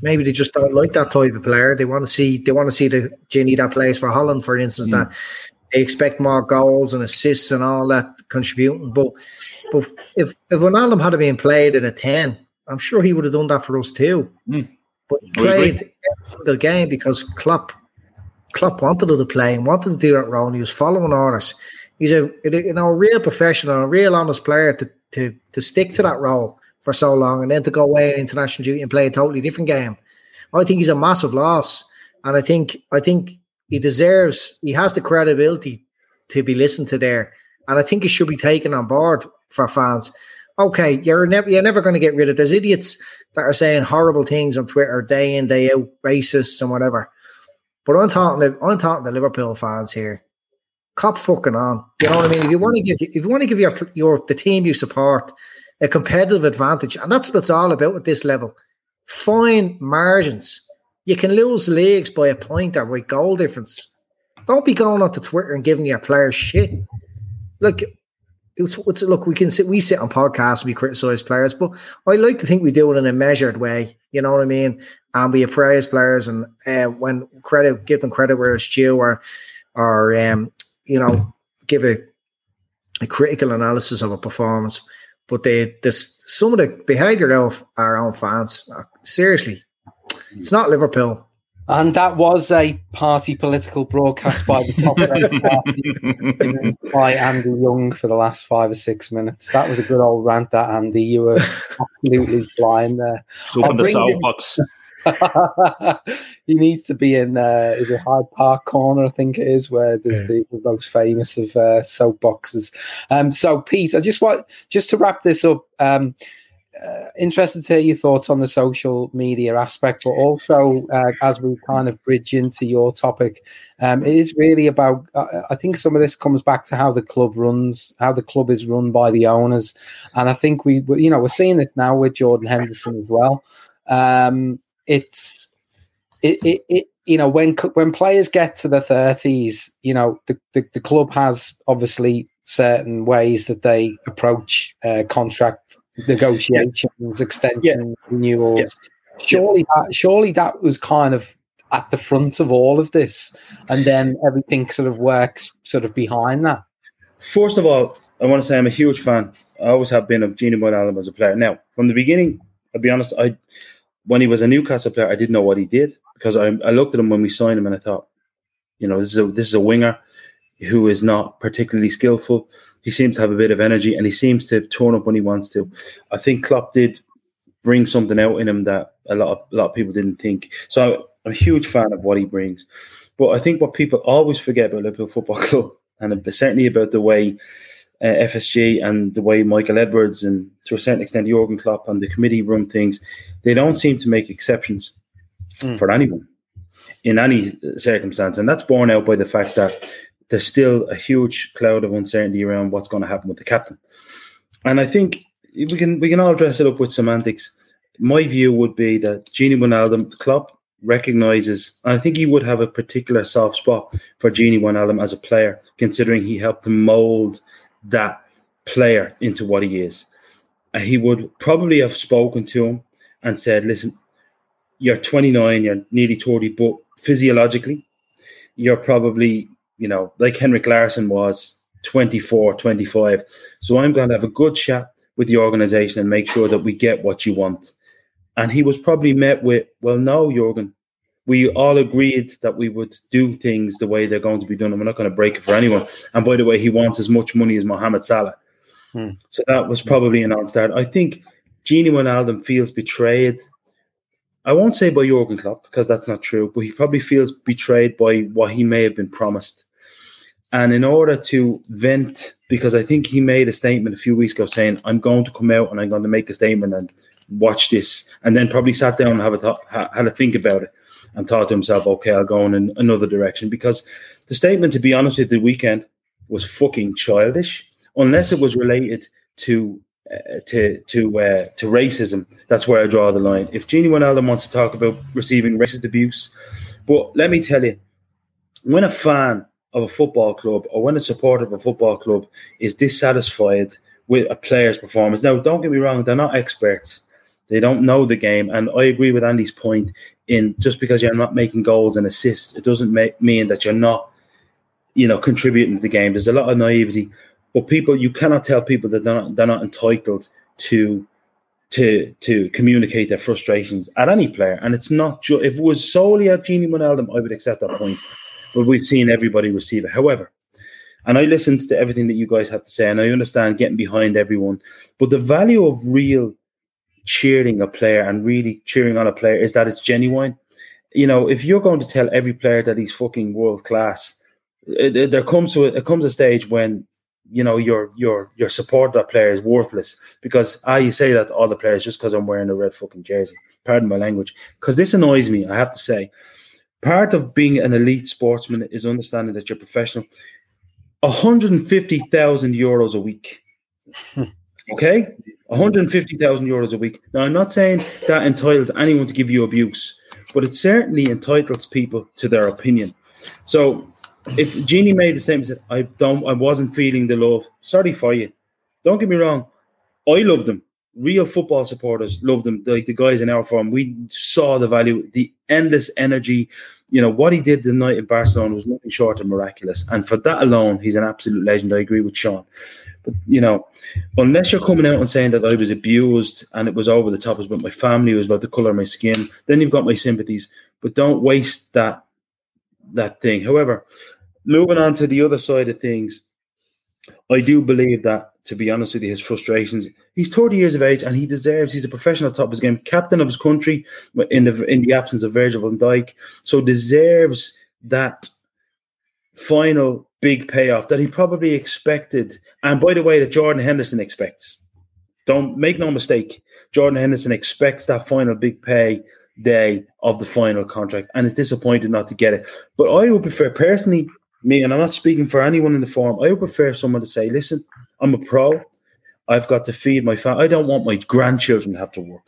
Maybe they just don't like that type of player. They want to see they want to see the Gini that plays for Holland, for instance, mm. that they expect more goals and assists and all that contributing. But but if if Wijnaldum had been played in a 10, I'm sure he would have done that for us too. Mm. But he played the game because Klopp Klopp wanted him to play and wanted to do that role. And he was following orders. He's a you know a real professional, a real honest player to to to stick to that role for so long and then to go away in international duty and play a totally different game. I think he's a massive loss, and I think I think he deserves. He has the credibility to be listened to there, and I think he should be taken on board for fans okay, you're never you're never going to get rid of. There's idiots that are saying horrible things on Twitter day in day out, racists and whatever. But I'm talking to I'm talking to Liverpool fans here. Cop fucking on. You know what I mean? If you want to give if you want to give your your the team you support a competitive advantage, and that's what it's all about at this level. Fine margins. You can lose leagues by a point or by goal difference. Don't be going onto Twitter and giving your players shit. Look, it's, it's look we can sit we sit on podcasts and we criticize players, but I like to think we do it in a measured way. You know what I mean? And we appraise players and uh, when credit give them credit where it's due, or or um, you know give a a critical analysis of a performance. But they this some of the behaviour of our own fans uh, seriously, it's not Liverpool. And that was a party political broadcast by the top party by Andy Young for the last five or six minutes. That was a good old rant, that Andy. You were absolutely flying there. Open the soapbox. he needs to be in. Uh, is it Hyde Park Corner? I think it is where there's the, the, most famous of uh, soapboxes. Um, so, Pete, I just want just to wrap this up. Um, uh, interested to hear your thoughts on the social media aspect, but also uh, as we kind of bridge into your topic, um, it is really about. Uh, I think some of this comes back to how the club runs, how the club is run by the owners, and I think we, you know, we're seeing this now with Jordan Henderson as well. Um, it's it, it, it you know when when players get to the 30s you know the, the, the club has obviously certain ways that they approach uh, contract negotiations, extension, yeah. renewals. Yeah. Surely. That, surely that was kind of at the front of all of this, and then everything sort of works sort of behind that. First of all, I want to say I'm a huge fan. I always have been of Gini Wijnaldum as a player. Now, from the beginning, I'll be honest, I when he was a Newcastle player, I didn't know what he did because I, I looked at him when we signed him and I thought, you know, this is a this is a winger who is not particularly skillful he seems to have a bit of energy and he seems to turn up when he wants to. I think Klopp did bring something out in him that a lot of a lot of people didn't think. So I'm a huge fan of what he brings. But I think what people always forget about Liverpool Football Club, and certainly about the way uh, FSG and the way Michael Edwards and to a certain extent Jurgen Klopp and the committee run things, they don't seem to make exceptions mm. for anyone in any circumstance, and that's borne out by the fact that there's still a huge cloud of uncertainty around what's going to happen with the captain. And I think we can we can all dress it up with semantics. My view would be that Gini Wijnaldum, Klopp recognizes, and I think he would have a particular soft spot for Gini Wijnaldum as a player, considering he helped to mold that player into what he is. And he would probably have spoken to him and said, "Listen, you're 29, you're nearly 30, but physiologically, you're probably you know, like Henrik Larsson was 24, 25. So I'm going to have a good chat with the organization and make sure that we get what you want. And he was probably met with, well, no, Jurgen, we all agreed that we would do things the way they're going to be done, and we're not going to break it for anyone. And by the way, he wants as much money as Mohamed Salah. Hmm. So that was probably an on-start. I think Gini Wijnaldum feels betrayed. I won't say by Jurgen Klopp because that's not true, but he probably feels betrayed by what he may have been promised. And in order to vent, because I think he made a statement a few weeks ago saying, I'm going to come out and I'm going to make a statement and watch this. And then probably sat down and have a thought, had a think about it and thought to himself, okay, I'll go in another direction. Because the statement, to be honest with the weekend, was fucking childish, unless it was related to uh, to to uh, to racism. That's where I draw the line. If Gini Wijnaldum wants to talk about receiving racist abuse, but let me tell you, when a fan of a football club or when a supporter of a football club is dissatisfied with a player's performance. Now, don't get me wrong, they're not experts. They don't know the game. And I agree with Andy's point in just because you're not making goals and assists, it doesn't make, mean that you're not, you know, contributing to the game. There's a lot of naivety. But people, you cannot tell people that they're not, they're not entitled to to to communicate their frustrations at any player. And it's not just if it was solely at Gini Wijnaldum, I would accept that point but we've seen everybody receive it. However, and I listened to everything that you guys have to say, and I understand getting behind everyone, but the value of real cheering a player and really cheering on a player is that it's genuine. You know, if you're going to tell every player that he's fucking world class, there comes to a, it comes a stage when you know your your your support that player is worthless because you say that to all the players just because I'm wearing a red fucking jersey. Pardon my language, because this annoys me. I have to say part of being an elite sportsman is understanding that you're professional. 150,000 euros a week. Okay? 150,000 euros a week. Now, I'm not saying that entitles anyone to give you abuse, but it certainly entitles people to their opinion. So, if Gini made the statement that I don't, I wasn't feeling the love, sorry for you. Don't get me wrong, I loved him real football supporters loved him. Like the guys in our form, we saw the value, the endless energy. You know what he did the night in Barcelona was nothing short of miraculous, and for that alone, he's an absolute legend. I agree with Sean. But you know, unless you're coming out and saying that I was abused and it was over the top, it was about my family, it was about the color of my skin, then you've got my sympathies. But don't waste that that thing. However, moving on to the other side of things, I do believe that to be honest with you, his frustrations. He's 30 years of age and he deserves, he's a professional top of his game, captain of his country in the in the absence of Virgil van Dijk. So deserves that final big payoff that he probably expected. And by the way, that Jordan Henderson expects. Don't make no mistake. Jordan Henderson expects that final big pay day of the final contract and is disappointed not to get it. But I would prefer personally, me, and I'm not speaking for anyone in the forum, I would prefer someone to say, listen, I'm a pro. I've got to feed my family. I don't want my grandchildren to have to work.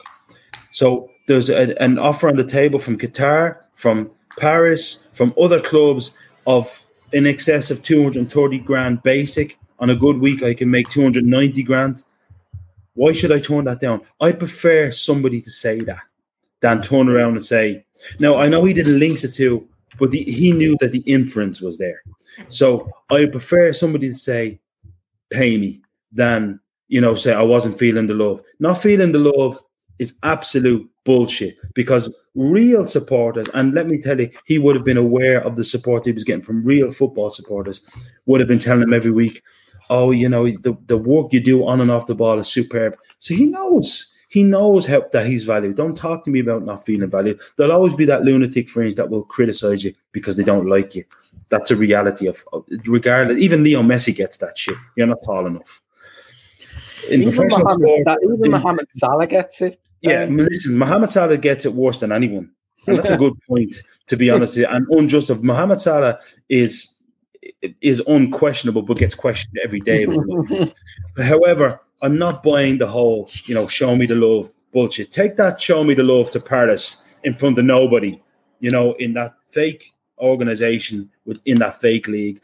So there's a, an offer on the table from Qatar, from Paris, from other clubs of in excess of 230 grand basic. On a good week, I can make 290 grand. Why should I turn that down? I prefer somebody to say that than turn around and say, no, I know he didn't link the two, but the, he knew that the inference was there. So I prefer somebody to say, pay me than, you know, say I wasn't feeling the love. Not feeling the love is absolute bullshit because real supporters, and let me tell you, he would have been aware of the support he was getting from real football supporters, would have been telling him every week, oh, you know, the, the work you do on and off the ball is superb. So he knows. He knows how, that he's valued. Don't talk to me about not feeling valued. There'll always be that lunatic fringe that will criticize you because they don't like you. That's a reality of, of regardless. Even Leo Messi gets that shit. You're not tall enough. In even Mohamed, sport, even Mohamed Salah gets it. Yeah, um, listen, Mohamed Salah gets it worse than anyone. And that's a good point, to be honest. And unjust of Mohamed Salah is is unquestionable, but gets questioned every day. However, I'm not buying the whole, you know, show me the love bullshit. Take that show me the love to Paris in front of nobody, you know, in that fake organization within that fake league.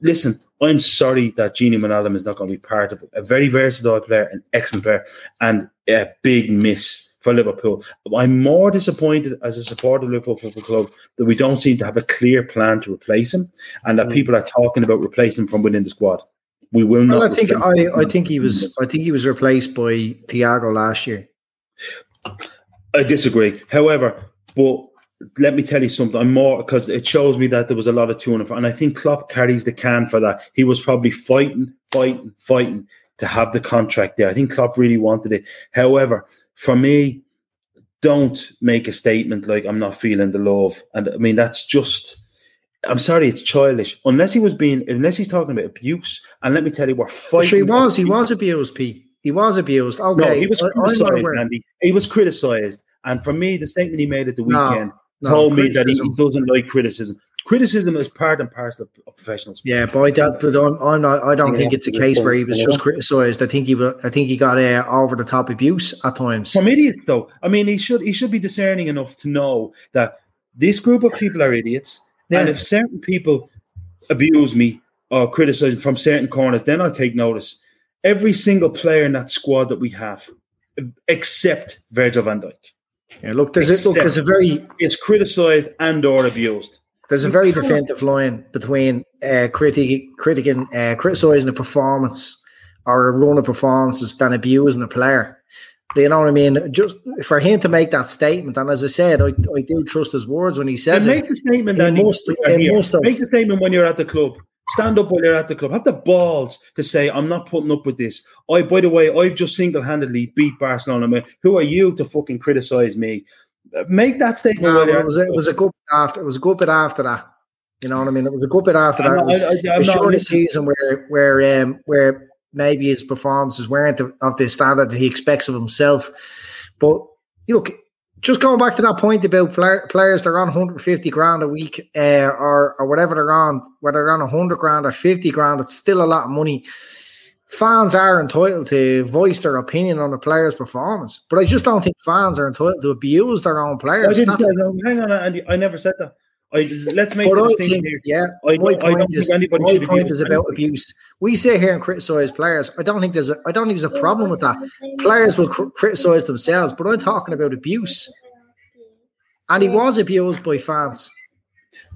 Listen, I'm sorry that Gini Wijnaldum is not going to be part of it. A very versatile player, an excellent player, and a big miss for Liverpool. I'm more disappointed as a supporter of Liverpool Football Club that we don't seem to have a clear plan to replace him, and that mm. people are talking about replacing him from within the squad. We will not. Well, I think I, I think he was I think he was replaced by Thiago last year. I disagree. However, but let me tell you something. I'm more because it shows me that there was a lot of two and I think Klopp carries the can for that. He was probably fighting, fighting, fighting to have the contract there. I think Klopp really wanted it. However, for me, don't make a statement like I'm not feeling the love. And I mean that's just I'm sorry, it's childish. Unless he was being unless he's talking about abuse, and let me tell you, we're fighting. Sure he was, he was abused, Pete. He was abused. Okay. No, he was criticized, Andy. He was criticized. And for me, the statement he made at the weekend no, no, told me that he doesn't like criticism criticism is part and parcel of, of professional sport. Yeah, but I, but I'm, I'm not, I don't yeah, think it's a case where he was just criticised. I think he, I think he got uh, over the top abuse at times. Some idiots, though. I mean, he should, he should be discerning enough to know that this group of people are idiots, yeah. and if certain people abuse me or criticize from certain corners, then I take notice. Every single player in that squad that we have, except Virgil van Dijk. Yeah, look, there's a, look, there's a very is criticised and or abused. There's a very definitive line between uh, critic, critiquing, uh, criticizing a performance or a run of performances than abusing a player. You know what I mean? Just for him to make that statement, and as I said, I, I do trust his words when he says make the statement. He must, he must make the statement when you're at the club. Stand up while you're at the club. Have the balls to say, "I'm not putting up with this." I, by the way, I've just single-handedly beat Barcelona. Man. Who are you to fucking criticize me? make that statement. No, it, was, it was a good bit after. It was a good bit after that. You know what I mean? It was a good bit after that. It was, I, I, a season where where um, where maybe his performances weren't of the standard that he expects of himself. But you look, just going back to that point about players that are on 150 grand a week uh, or or whatever they're on, whether they're on 100 grand or 50 grand, it's still a lot of money fans are entitled to voice their opinion on a player's performance, but I just don't think fans are entitled to abuse their own players. I didn't say, no, hang on, Andy. I never said that. I, let's make a distinction here. Yeah, I, my point is, my point is about abuse. We sit here and criticize players. I don't think there's a, I don't think there's a problem with that. Players will cr- criticize themselves, but I'm talking about abuse. And he was abused by fans.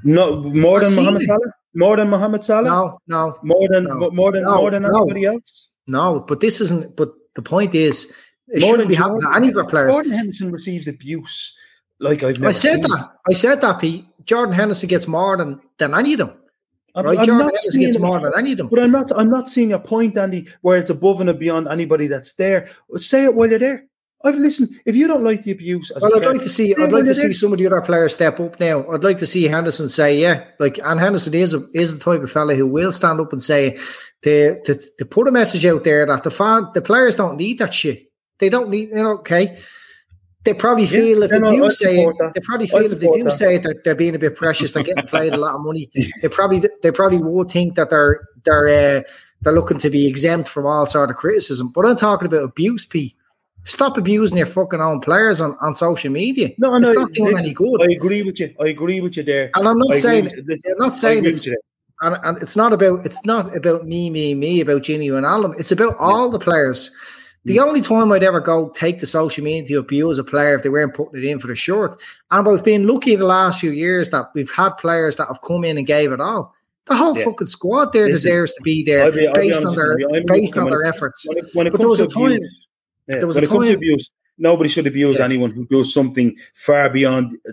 No, more than Mohamed Salah. More than Mohamed Salah? No, no. More than no, more than no, more than no. anybody else? No, but this isn't. But the point is, it more shouldn't be happening to any of our players. Jordan Henderson receives abuse like I've never. I said seen. that. I said that. Pete. Jordan Henderson gets more than than any of them. I'm, right? I'm Jordan Henderson gets more than any of them. But I'm not. I'm not seeing a point, Andy, where it's above and beyond anybody that's there. Say it while you're there. I've listen. If you don't like the abuse, as Well, I'd player, like to see. I'd like to see some of the other players step up now. I'd like to see Henderson say, "Yeah," like, and Henderson is a, is the type of fella who will stand up and say to to, to put a message out there that the fan, the players don't need that shit. They don't need. You know, okay. They probably Yeah, feel if they no, do I say it, they probably I feel if they do that. say it that they're being a bit precious, they're getting paid a lot of money. They probably they probably would think that they're they're uh, they're looking to be exempt from all sort of criticism. But I'm talking about abuse, P. Stop abusing your fucking own players on, on social media. No, no, it's not doing listen, any good. I agree with you. I agree with you there. And I'm not agree saying with you. Listen, I'm not saying it's with you there. and, and it's not about it's not about me, me, me, about Gini Wijnaldum. It's about all the players. The Mm. only time I'd ever go take the social media to abuse a player if they weren't putting it in for the shirt. And we've been lucky the last few years that we've had players that have come in and gave it all. The whole Yeah. fucking squad there Listen, deserves to be there I'll be- I'll based honest on their with you, I'm based on their efforts. When it, when it But there was a time yeah, there was a it comes to time- abuse, nobody should abuse Yeah. anyone who does something far beyond uh,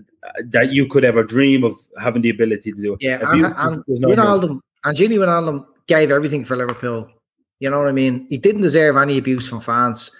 that you could ever dream of having the ability to do. Yeah, Abuse and, and there's no mercy. Wijnaldum and Gini Wijnaldum gave everything for Liverpool. You know what I mean? He didn't deserve any abuse from fans.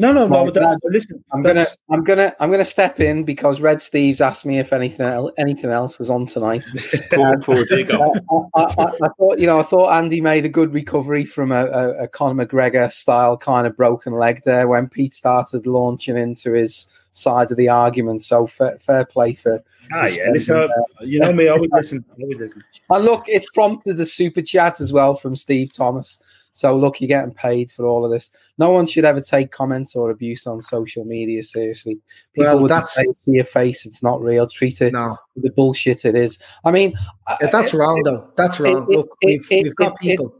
No, no, no. That's, listen, I'm gonna, I'm gonna, I'm gonna step in because Red Steve's asked me if anything, anything else is on tonight. Poor, poor Diego. I, I, I thought, you know, I thought Andy made a good recovery from a, a, a Conor McGregor style kind of broken leg there when Pete started launching into his side of the argument. So fair, fair play for. Ah, yeah. Listen, uh, you know me. I always listen. I always listen. And look, it's prompted a super chat as well from Steve Thomas. So look, you're getting paid for all of this. No one should ever take comments or abuse on social media seriously. People Well, would that's- say to your face, it's not real. Treat it No, the bullshit it is. I mean, Yeah, that's I- wrong though. That's wrong. it- Look, it- we've, it- we've got it- people.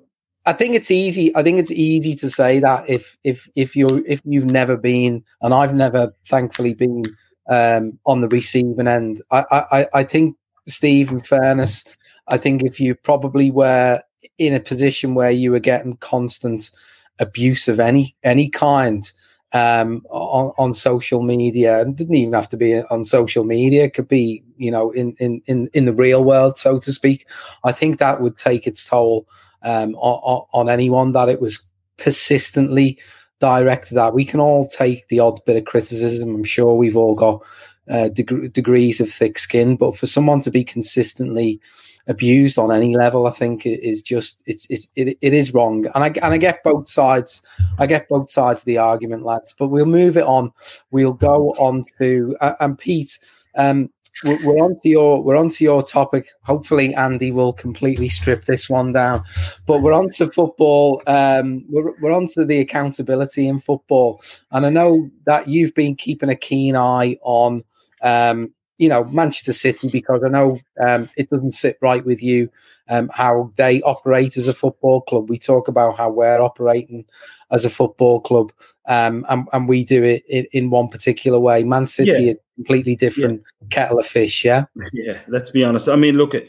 I think it's easy. I think it's easy to say that if if if you if you've never been, and I've never, thankfully, been um, on the receiving end. I, I I think Steve, in fairness, I think if you probably were in a position where you were getting constant abuse of any any kind um, on, on social media, and didn't even have to be on social media. It could be you know in in in in the real world, so to speak. I think that would take its toll um, on, on anyone that it was persistently directed at. We can all take the odd bit of criticism. I'm sure we've all got uh, deg- degrees of thick skin, but for someone to be consistently abused on any level, I think it is just it's, it's it, it is wrong. And I and I get both sides. I get both sides of the argument, lads. But we'll move it on. We'll go on to uh, and Pete. Um, we're, we're on to your we're on to your topic. Hopefully, Andy will completely strip this one down. But we're on to football. Um, we're we're on to the accountability in football, and I know that you've been keeping a keen eye on. Um, you know Manchester City because I know um, it doesn't sit right with you um, how they operate as a football club. We talk about how we're operating as a football club, um, and, and we do it in, in one particular way. Man City Yeah. is a completely different kettle of fish. Yeah, Yeah, let's be honest. I mean, look at.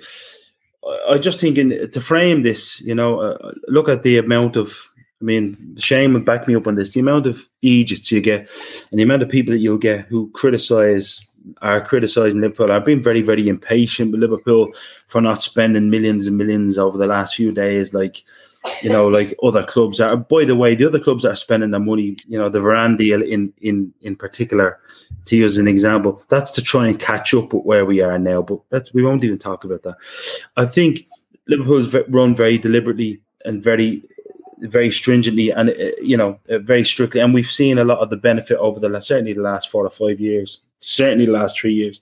I- just think in, to frame this, you know, uh, look at the amount of. I mean, Shane would back me up on this. The amount of Egypts you get, and the amount of people that you'll get who criticise are criticising Liverpool. I've been very, very impatient with Liverpool for not spending millions and millions over the last few days, like you know, like other clubs are. By the way, the other clubs that are spending their money, you know, the Varane deal in in in particular, to use an example, that's to try and catch up with where we are now. But that's we won't even talk about that. I think Liverpool's ve- run very deliberately and very very stringently and uh, you know uh, very strictly. And we've seen a lot of the benefit over the last certainly the last four or five years certainly the last three years.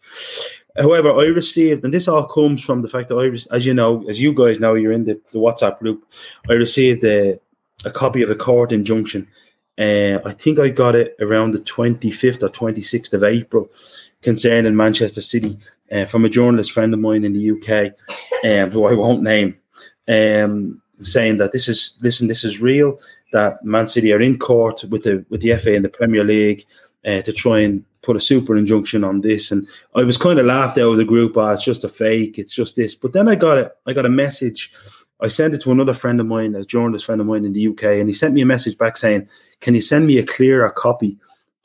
However i received and this all comes from the fact that i as you know as you guys know you're in the, the whatsapp group. I received a, a copy of a court injunction. Uh, i think i got it around the 25th or 26th of april concerning manchester city uh, from a journalist friend of mine in the uk um, who i won't name. Um, saying that this is listen, this is real. That Man City are in court with the with the FA and the Premier League uh, to try and put a super injunction on this. And I was kind of laughed out of the group. Oh, it's just a fake. It's just this. But then I got it. I got a message. I sent it to another friend of mine, a journalist friend of mine in the UK, and he sent me a message back saying, "Can you send me a clearer copy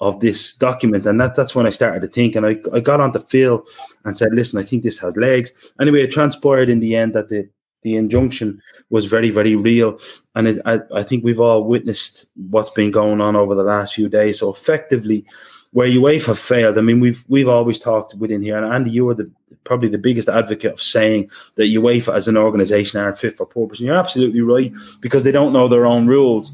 of this document, and that, that's when I started to think. And I, I got onto Phil and said, "Listen, I think this has legs." Anyway, it transpired in the end that the the injunction was very, very real, and it, I, I think we've all witnessed what's been going on over the last few days. So effectively, where UEFA failed, I mean, we've we've always talked within here, and Andy, you are the probably the biggest advocate of saying that UEFA as an organisation aren't fit for purpose, and you're absolutely right because they don't know their own rules.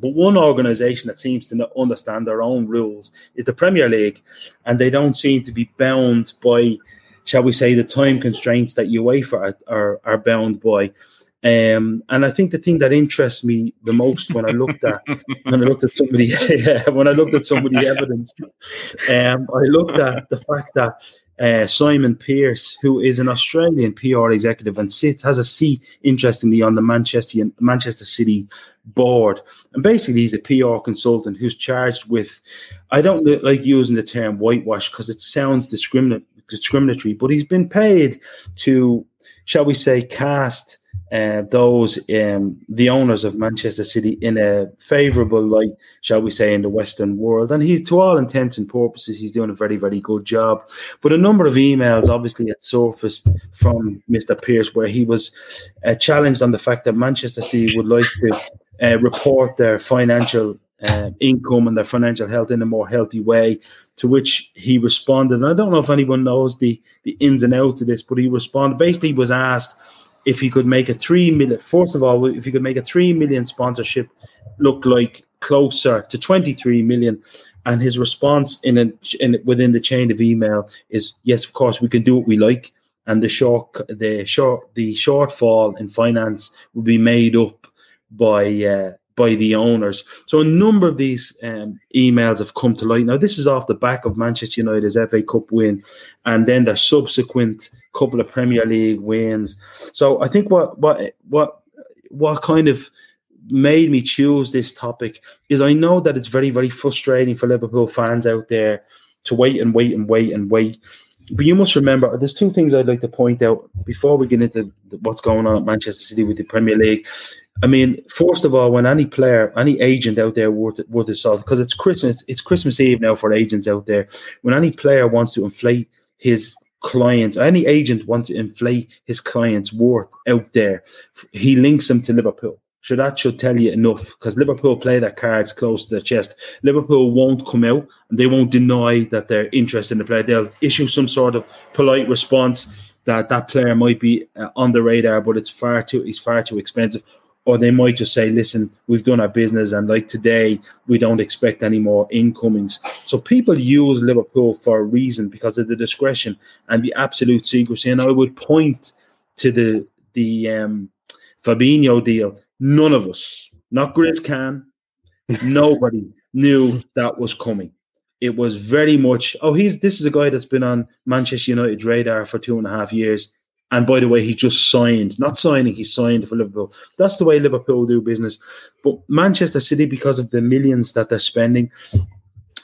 But one organisation that seems to understand their own rules is the Premier League, and they don't seem to be bound by, shall we say, the time constraints that UEFA are, are, are bound by. Um, and I think the thing that interests me the most when I looked at when I looked at somebody yeah, when I looked at somebody evidence, um, I looked at the fact that uh, Simon Pearce, who is an Australian PR executive and sits has a seat, interestingly, on the Manchester Manchester City board. And basically, he's a PR consultant who's charged with. I don't like using the term whitewash because it sounds discriminatory, discriminatory, but he's been paid to, shall we say, cast uh, those um, the owners of Manchester City in a favourable light, shall we say, in the Western world. And he's, to all intents and purposes, he's doing a very, very good job. But a number of emails obviously had surfaced from Mr. Pearce where he was uh, challenged on the fact that Manchester City would like to uh, report their financial uh, income and their financial health in a more healthy way. To which he responded, and I don't know if anyone knows the the ins and outs of this, but he responded. Basically, was asked if he could make a three million. First of all, if he could make a three million sponsorship look like closer to twenty three million. And his response in, a, in within the chain of email is yes, of course we can do what we like, and the short the short the shortfall in finance will be made up by uh, by the owners. So a number of these um, emails have come to light. Now this is off the back of Manchester United's FA Cup win, and then their subsequent couple of Premier League wins. So I think what what what what kind of made me choose this topic is I know that it's very very frustrating for Liverpool fans out there to wait and wait and wait and wait. But you must remember, there's two things I'd like to point out before we get into what's going on at Manchester City with the Premier League. I mean, first of all, when any player, any agent out there worth worth his salt, because it's Christmas, it's Christmas Eve now for agents out there. When any player wants to inflate his client, any agent wants to inflate his client's worth out there, he links them to Liverpool. So that should tell you enough because Liverpool play their cards close to their chest. Liverpool won't come out and they won't deny that they're interested in the player. They'll issue some sort of polite response that that player might be uh, on the radar, but it's far too he's far too expensive or they might just say, listen, we've done our business and like today, we don't expect any more incomings. So people use Liverpool for a reason because of the discretion and the absolute secrecy. And I would point to the the um, Fabinho deal. None of us, not Grizz Khan, nobody knew that was coming. It was very much, oh, he's this is a guy that's been on Manchester United's radar for two and a half years and by the way, he just signed, not signing, he signed for Liverpool. That's the way Liverpool do business. But Manchester City, because of the millions that they're spending,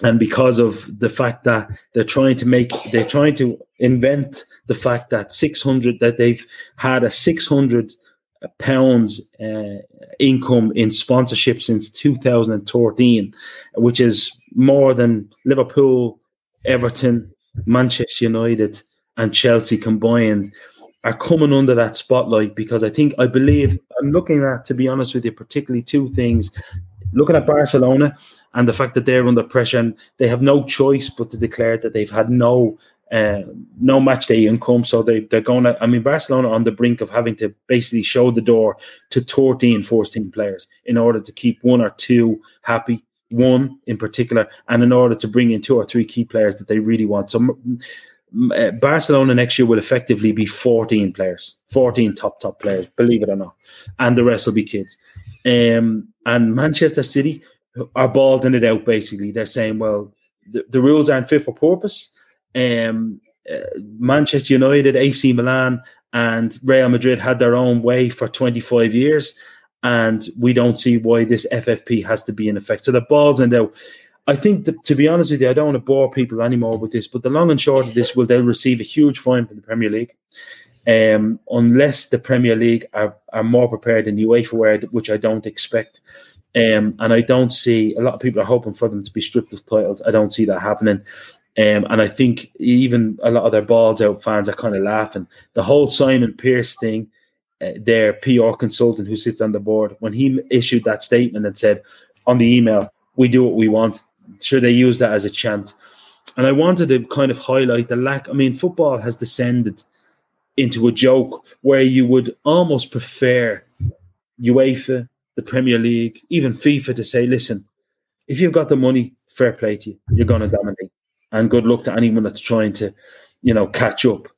and because of the fact that they're trying to make, they're trying to invent the fact that 600, that they've had a 600 pounds uh, income in sponsorship since 2013, which is more than Liverpool, Everton, Manchester United, and Chelsea combined are coming under that spotlight because I think I believe I'm looking at to be honest with you, particularly two things. Looking at Barcelona and the fact that they're under pressure and they have no choice but to declare that they've had no uh, no match day income. So they, they're going to, I mean, Barcelona on the brink of having to basically show the door to 13 first team players in order to keep one or two happy, one in particular, and in order to bring in two or three key players that they really want. So uh, Barcelona next year will effectively be 14 players, 14 top, top players, believe it or not. And the rest will be kids. Um, and Manchester City are balling it out, basically. They're saying, well, the, the rules aren't fit for purpose. Um, uh, Manchester United, AC Milan, and Real Madrid had their own way for 25 years. And we don't see why this FFP has to be in effect. So the balls and out. I think, that, to be honest with you, I don't want to bore people anymore with this, but the long and short of this will they'll receive a huge fine from the Premier League. Um, unless the Premier League are, are more prepared than UEFA were, which I don't expect. Um, and I don't see a lot of people are hoping for them to be stripped of titles. I don't see that happening. Um, and I think even a lot of their balls out fans are kind of laughing. The whole Simon Pearce thing, uh, their PR consultant who sits on the board, when he issued that statement and said on the email, "We do what we want," sure they use that as a chant. And I wanted to kind of highlight the lack. I mean, football has descended into a joke where you would almost prefer UEFA, the Premier League, even FIFA to say, listen, if you've got the money, fair play to you. You're going to dominate. And good luck to anyone that's trying to, you know, catch up.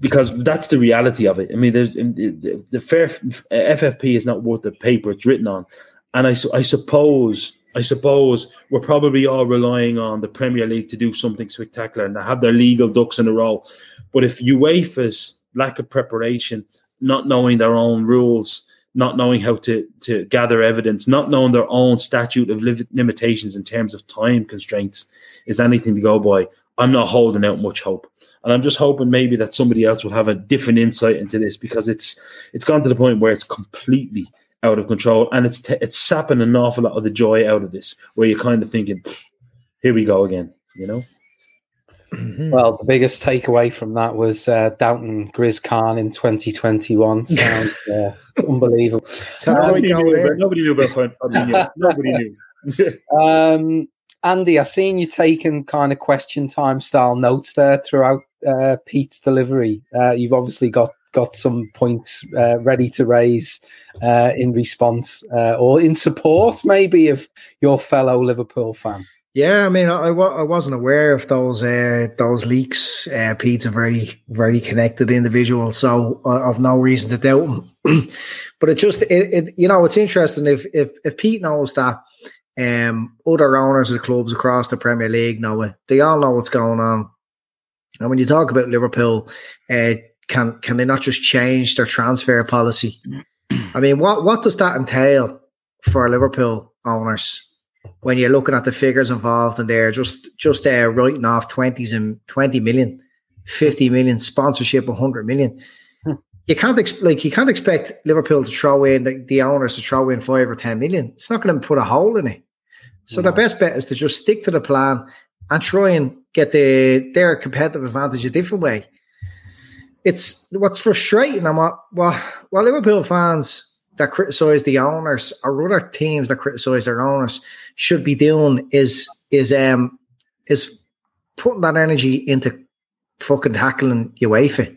Because that's the reality of it. I mean, there's the, the fair FFP is not worth the paper it's written on, and I, I suppose I suppose we're probably all relying on the Premier League to do something spectacular and have their legal ducks in a row. But if UEFA's lack of preparation, not knowing their own rules, not knowing how to, to gather evidence, not knowing their own statute of limitations in terms of time constraints is anything to go by, I'm not holding out much hope. And I'm just hoping maybe that somebody else will have a different insight into this because it's it's gone to the point where it's completely out of control and it's t- it's sapping an awful lot of the joy out of this where you're kind of thinking here we go again you know Mm-hmm. Well, the biggest takeaway from that was uh, Doubting Grizz Khan in 2021. Sounds uh, unbelievable. So um, nobody, knew, nobody knew about Fabinho. nobody knew. um, Andy, I've seen you taking kind of question time style notes there throughout uh, Pete's delivery. Uh, you've obviously got got some points uh, ready to raise uh, in response or in support, maybe, of your fellow Liverpool fan. Yeah, I mean, I, I wasn't aware of those uh, those leaks. Uh, Pete's a very very connected individual, so I've no reason to doubt him. but it just it, it, you know it's interesting if if if Pete knows that um, other owners of clubs across the Premier League know it. They all know what's going on. And when you talk about Liverpool, uh, can can they not just change their transfer policy? I mean, what what does that entail for Liverpool owners? when you're looking at the figures involved and they're just just uh, writing off 20s and 20 million 50 million sponsorship 100 million hmm. you can't ex- like you can't expect liverpool to throw in the, the, owners to throw in 5 or 10 million it's not going to put a hole in it so the best bet is to just stick to the plan and try and get the their competitive advantage a different way it's what's frustrating and what well, what liverpool fans that criticize the owners or other teams that criticize their owners should be doing is is um is putting that energy into fucking tackling UEFA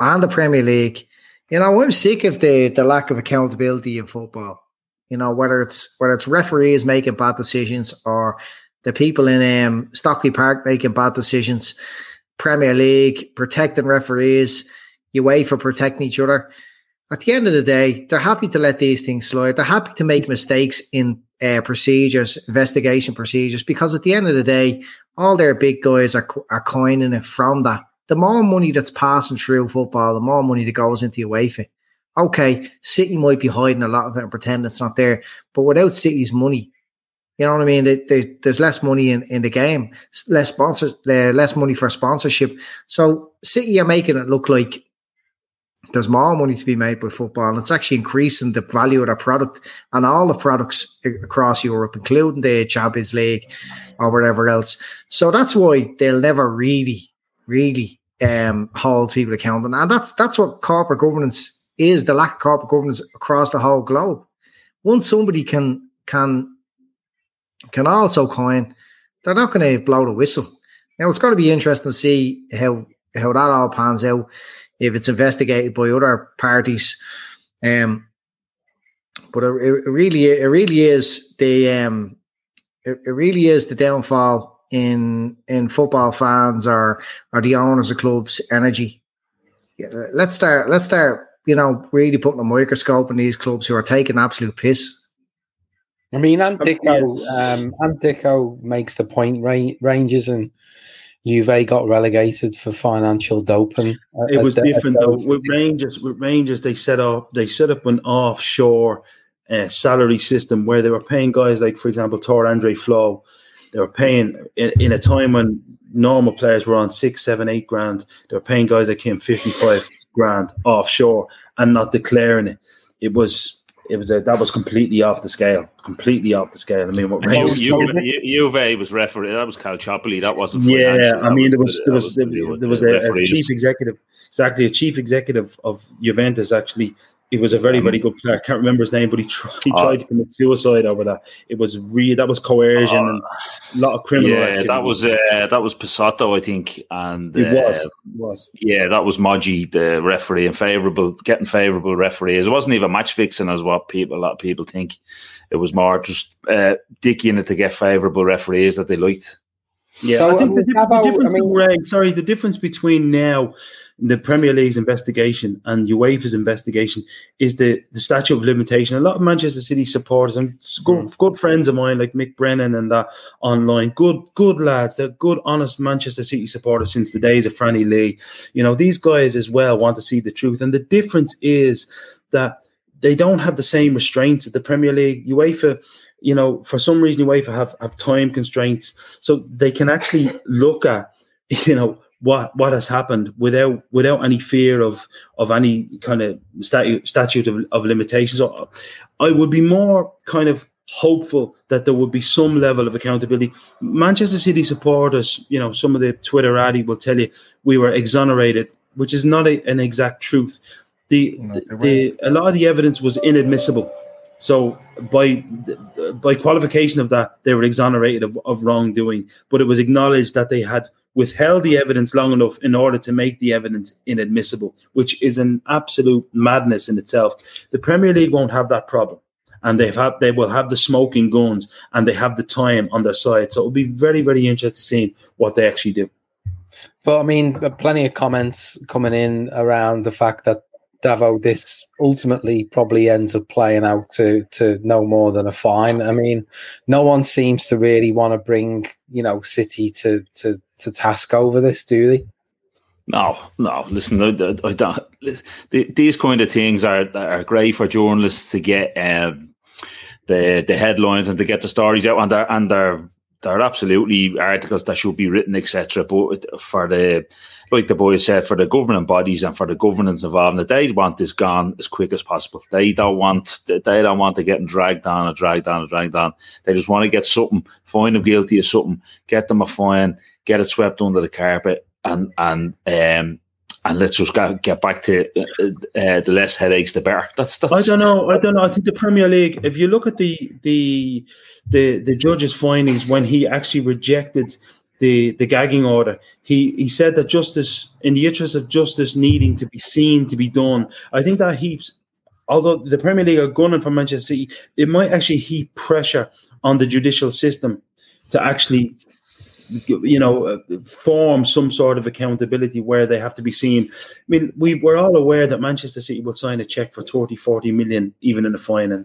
and the Premier League. You know, I'm sick of the the lack of accountability in football. You know, whether it's whether it's referees making bad decisions or the people in um, Stockley Park making bad decisions, Premier League protecting referees, UEFA protecting each other at the end of the day, they're happy to let these things slide. They're happy to make mistakes in uh, procedures, investigation procedures, because at the end of the day, all their big guys are, are coining it from that. The more money that's passing through football, the more money that goes into UEFA. Okay, City might be hiding a lot of it and pretend it's not there, but without City's money, you know what I mean? They, they, there's less money in, in the game, less sponsors, less money for sponsorship. So City are making it look like there's more money to be made by football, and it's actually increasing the value of their product and all the products across Europe, including the Champions League or whatever else. So that's why they'll never really, really um, hold people accountable, and that's that's what corporate governance is: the lack of corporate governance across the whole globe. Once somebody can can can also coin, they're not going to blow the whistle. Now it's going to be interesting to see how how that all pans out if it's investigated by other parties. Um, but it, it really, it really is the um, it, it really is the downfall in in football fans or or the owners of clubs' energy. Let's start. Let's start. You know, really putting a microscope on these clubs who are taking absolute piss. I mean, Antico, um, Antico makes the point. Rangers and Juve got relegated for financial doping. It was different though. With Rangers, with Rangers, they set up they set up an offshore uh, salary system where they were paying guys like, for example, Tore Andre Flo. They were paying in, in, a time when normal players were on six, seven, eight grand. They were paying guys that came fifty five grand offshore and not declaring it. It was it was a, that was completely off the scale, completely off the scale. I mean, what Ju- Rangers- Ju- Juve was referee. That was Calciopoli. That wasn't. yeah, I mean, there was that there was to there, was a, a chief executive, exactly a chief executive of Juventus. Actually, he was a very very good player. I can't remember his name, but he tried, he tried to commit suicide over that. It was really that was coercion and a lot of criminal. Yeah, activity. that was uh, that was Pessotto, I think, and it uh, was it was. Yeah, that was Moggi, the referee, and favourable, getting favourable referees. It wasn't even match fixing, as what people, a lot of people think. It was more just uh, dicking it to get favourable referees that they liked. Yeah, So, I think the, mean, about- the difference, I mean- Greg, sorry, the difference between now the Premier League's investigation and UEFA's investigation is the, the statute of limitation. A lot of Manchester City supporters and good, mm. good friends of mine like Mick Brennan and that online, good good lads, they're good, honest Manchester City supporters since the days of Franny Lee. You know, these guys as well want to see the truth. And the difference is that they don't have the same restraints at the Premier League. UEFA, you know, for some reason UEFA have, have time constraints. So they can actually look at, you know, what what has happened without without any fear of of any kind of statute statute of, of limitations. I would be more kind of hopeful that there would be some level of accountability. Manchester City supporters, you know, some of the Twitterati will tell you we were exonerated, which is not a, an exact truth. The, No, the, the a lot of the evidence was inadmissible. So by by qualification of that, they were exonerated of, of wrongdoing. But it was acknowledged that they had withheld the evidence long enough in order to make the evidence inadmissible, which is an absolute madness in itself. The Premier League won't have that problem. And they've had, they will have the smoking guns and they have the time on their side. So it'll be very, very interesting seeing what they actually do. But I mean, plenty of comments coming in around the fact that Davo, this ultimately probably ends up playing out to to no more than a fine. I mean, no one seems to really want to bring you know City to to to task over this, do they? No, no. Listen, I, I, don't, these kind of things are are great for journalists to get um, the the headlines and to get the stories out, and they're and they're they're absolutely articles that should be written, etc. But for the like the boys said, for the governing bodies and for the governance involved, that they want this gone as quick as possible. They don't want they don't want to get dragged down and dragged down and dragged down. They just want to get something, find them guilty of something, get them a fine, get it swept under the carpet, and and um and let's just get, get back to uh, uh, the less headaches, the better. That's that's. I don't know. I don't know. I think the Premier League. If you look at the the the the judge's findings when he actually rejected the the gagging order, he he said that justice, in the interest of justice, needing to be seen to be done. I think that heaps. Although the Premier League are gunning for Manchester City, it might actually heap pressure on the judicial system to actually you know, form some sort of accountability where they have to be seen. I mean, we we're all aware that Manchester City will sign a check for 30, 40 million, even in the final.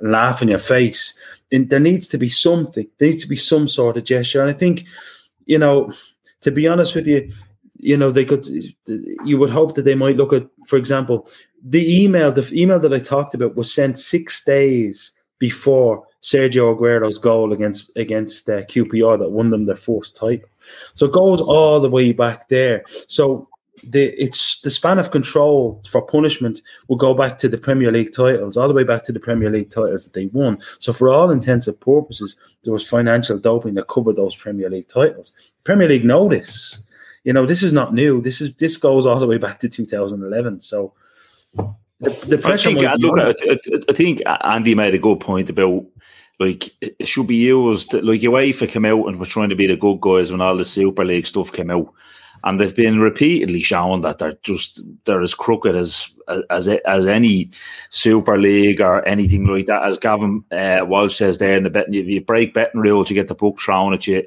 Laugh in your face. And there needs to be something. There needs to be some sort of gesture. And I think, you know, to be honest with you, you know, they could. You would hope that they might look at, for example, the email. The email that I talked about was sent six days before Sergio Aguero's goal against against uh, QPR that won them their first title. So it goes all the way back there. So the it's the span of control for punishment will go back to the Premier League titles, all the way back to the Premier League titles that they won. So for all intents and purposes, there was financial doping that covered those Premier League titles. Premier League know this. You know, this is not new. This is this goes all the way back to 2011. So the, the I pressure. think, uh, be look. I, I, I think Andy made a good point about like it should be used. Like your UEFA came out and were trying to be the good guys when all the Super League stuff came out, and they've been repeatedly shown that they're just they're as crooked as as as any Super League or anything like that. As Gavin uh, Walsh says there in the betting, if you break betting rules, you get the book thrown at you.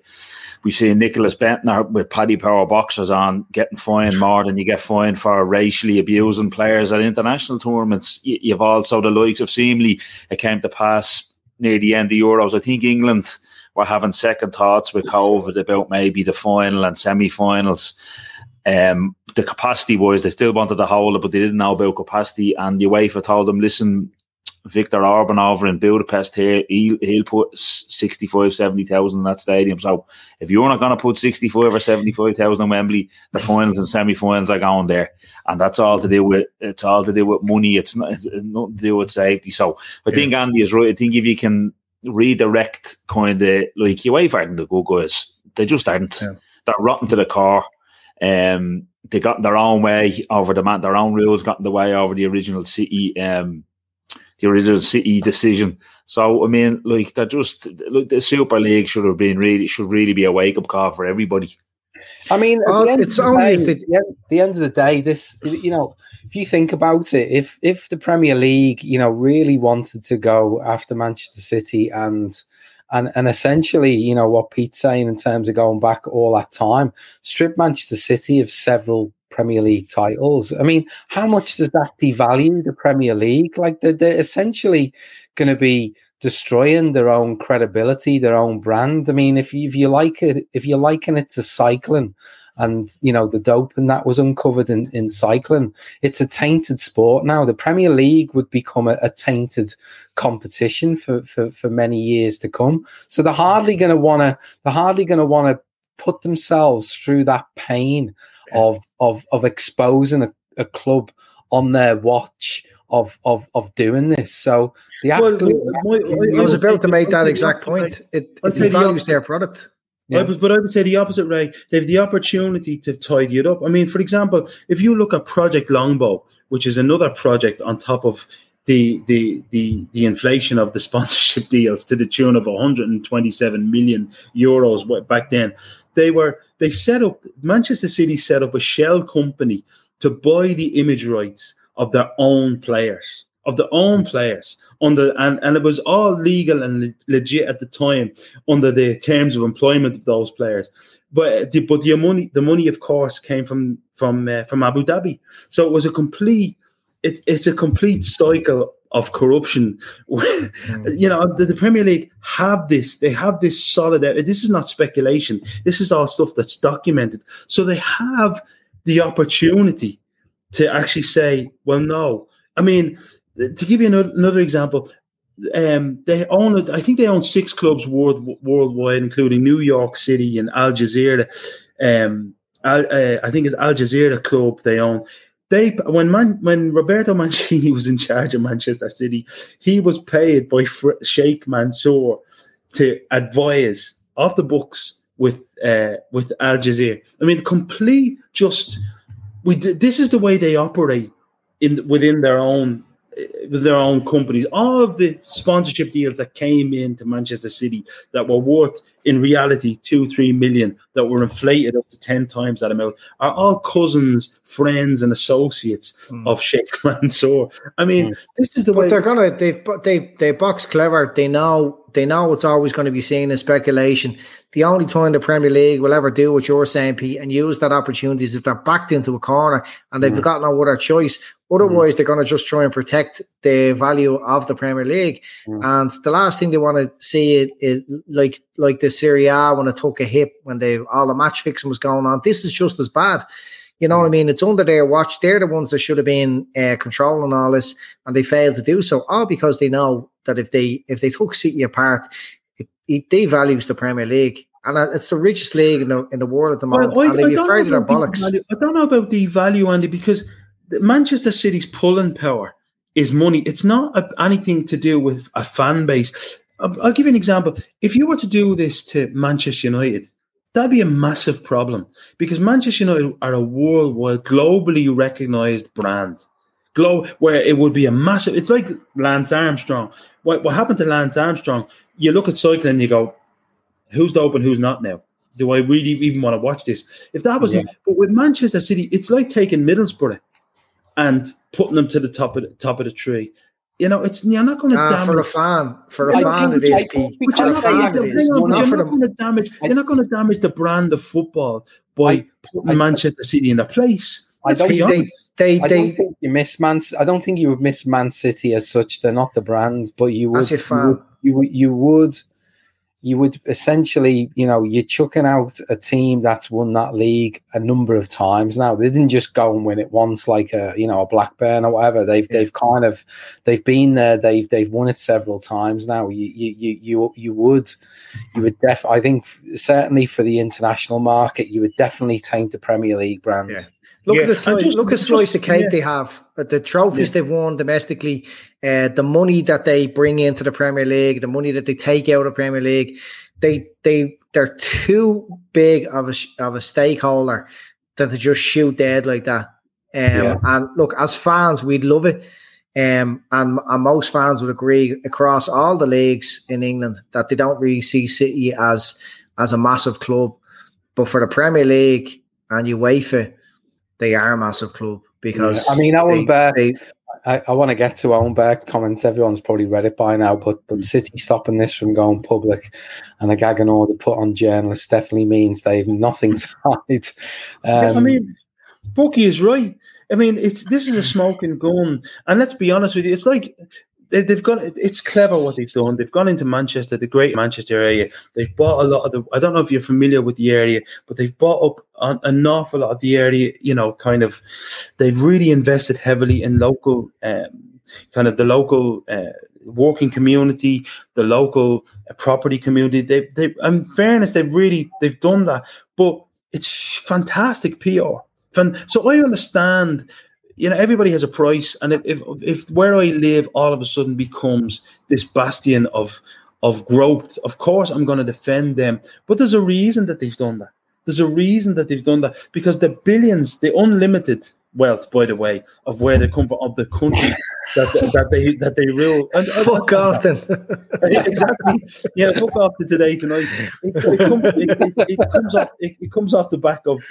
we see Nicklas Bendtner with Paddy Power boxers on getting fined more than you get fined for racially abusing players at international tournaments. You've also the likes of Seemly. It came to pass near the end of the Euros. I think England were having second thoughts with COVID about maybe the final and semi-finals. Um, the capacity was they still wanted to hold it, but they didn't know about capacity. And the UEFA told them, listen, Viktor Orban over in Budapest here, he'll, he'll put 65, 70,000 in that stadium. So if you're not going to put 65 or 75,000 in Wembley, the finals and semi finals are going there. And that's all to do with it's all to do with money. It's, not, it's nothing to do with safety. So I yeah. think Andy is right. I think if you can redirect kind of like UEFA aren't the good guys, they just aren't. Yeah. They're rotten to the core. Um, they got their own way over the man, their own rules got in the way over the original city um, the original City decision. So I mean, like that just look the Super League should have been really should really be a wake up call for everybody. I mean, um, it's only day, the, the, the end of the day. This, you know, if you think about it, if if the Premier League, you know, really wanted to go after Manchester City and and and essentially, you know, what Pete's saying in terms of going back all that time, strip Manchester City of several Premier League titles. I mean, how much does that devalue the Premier League? Like they're, they're essentially going to be destroying their own credibility, their own brand. I mean, if you, if you like it, if you're liking it to cycling, and you know the dope and that was uncovered in, in cycling, it's a tainted sport now. The Premier League would become a, a tainted competition for, for for many years to come. So they're hardly going to want to. They're hardly going to want to put themselves through that pain of of of exposing a, a club on their watch of of of doing this. So the well, I was about to make that exact point. It, it values their product. Yeah. but I would say the opposite, Ray. They have the opportunity to tidy it up. I mean, for example, if you look at Project Longbow, which is another project on top of the the the the inflation of the sponsorship deals to the tune of 127 million euros back then they were they set up Manchester City set up a shell company to buy the image rights of their own players of their own players under and, and it was all legal and legit at the time under the terms of employment of those players but uh, the, but the money the money of course came from from uh, from Abu Dhabi so it was a complete it, it's a complete cycle of corruption. Mm-hmm. you know, the, the, Premier League have this, they have this solid, uh, this is not speculation. This is all stuff that's documented. So they have the opportunity to actually say, well, no. I mean, to give you another, another example, um, they own, I think they own six clubs world, worldwide, including New York City and Al Jazira. Um, Al, uh, I think it's Al Jazira club they own they when Man, when Roberto Mancini was in charge of Manchester City, he was paid by Fr- Sheikh Mansour to advise off the books with uh, with Al Jazira. I mean, complete just we. This is the way they operate in within their own with their own companies. All of the sponsorship deals that came into Manchester City that were worth in reality two, three million, that were inflated up to ten times that amount, are all cousins, friends, and associates mm. of Sheikh Mansour. I mean, mm. this is the but way they're gonna they they they box clever. They know they know it's always going to be seen as speculation. The only time the Premier League will ever do what you're saying, Pete, and use that opportunity is if they're backed into a corner and they've mm. got no other choice. Otherwise, mm. they're going to just try and protect the value of the Premier League. Mm. And the last thing they want to see is, is like like the Serie A when it took a hit when they all the match fixing was going on. This is just as bad. You know what I mm. mean? It's under their watch. They're the ones that should have been uh, controlling all this, and they failed to do so. All because they know that if they if they took City apart, it, devalues the Premier League. And it's the richest league in the, in the world at the moment. Well, I, and they'd be afraid of their bollocks. I don't know about the value, Andy, because Manchester City's pulling power is money. It's not a, anything to do with a fan base. I'll, I'll give you an example. If you were to do this to Manchester United, that'd be a massive problem because Manchester United are a worldwide, globally recognized brand. Glow, where it would be a massive. It's like Lance Armstrong. What, what happened to Lance Armstrong? You look at cycling and you go, "Who's the open? Who's not now?" Do I really even want to watch this? If that was, yeah. but with Manchester City, it's like taking Middlesbrough and putting them to the top of the top of the tree. You know, it's you're not going to Ah, damage for a fan, for a I fan, think it is. Jacob, For you're a not, fan, you're, it is. hang on, but Not you're not going to damage. You're not going to damage the brand of football by I- putting I- Manchester City in a place. I Let's don't be think honest. They, I don't think you miss Man. I don't think you would miss Man City as such. They're not the brand, but you would. As a you would, you would. You would. You would essentially, you know, you're chucking out a team that's won that league a number of times now. They didn't just go and win it once, like a you know a Blackburn or whatever. They've they've kind of they've been there. They've they've won it several times now. You you you you, you would you would def. I think certainly for the international market, you would definitely taint the Premier League brand. Yeah. Look Yeah, at the slice, just- look at slice of cake yeah. they have, the trophies they've won domestically, uh, the money that they bring into the Premier League, the money that they take out of Premier League. They they they're too big of a of a stakeholder that they just shoot dead like that. Um, Yeah. And look, as fans, we'd love it. Um, and, and most fans would agree across all the leagues in England that they don't really see City as as a massive club. But for the Premier League and UEFA, they are a massive club because I mean, Owen they- they- I, I want to get to Owen Berg's comments. Everyone's probably read it by now, but but City stopping this from going public and a gagging and order put on journalists definitely means they've nothing to hide. Yeah, I Um, mean, Bucky is right. I mean, it's this is a smoking gun, and let's be honest with you, it's like they, they've got. It's clever what they've done. They've gone into Manchester, the great Manchester area. They've bought a lot of the. I don't know if you're familiar with the area, but they've bought up an, an awful lot of the area. You know, kind of. They've really invested heavily in local, um, kind of the local. Uh, working community the local uh, property community they they in fairness they've really they've done that but it's fantastic PR. So I understand, you know, everybody has a price, and if, if if where I live all of a sudden becomes this bastion of of growth, of course I'm going to defend them. But there's a reason that they've done that. There's a reason that they've done that because the billions, the unlimited wealth, by the way, of where they come from, of the country that that they that they rule. And, and- fuck off then. exactly. Yeah, fuck off to today tonight. It, it, it, it, comes off. It comes off the back of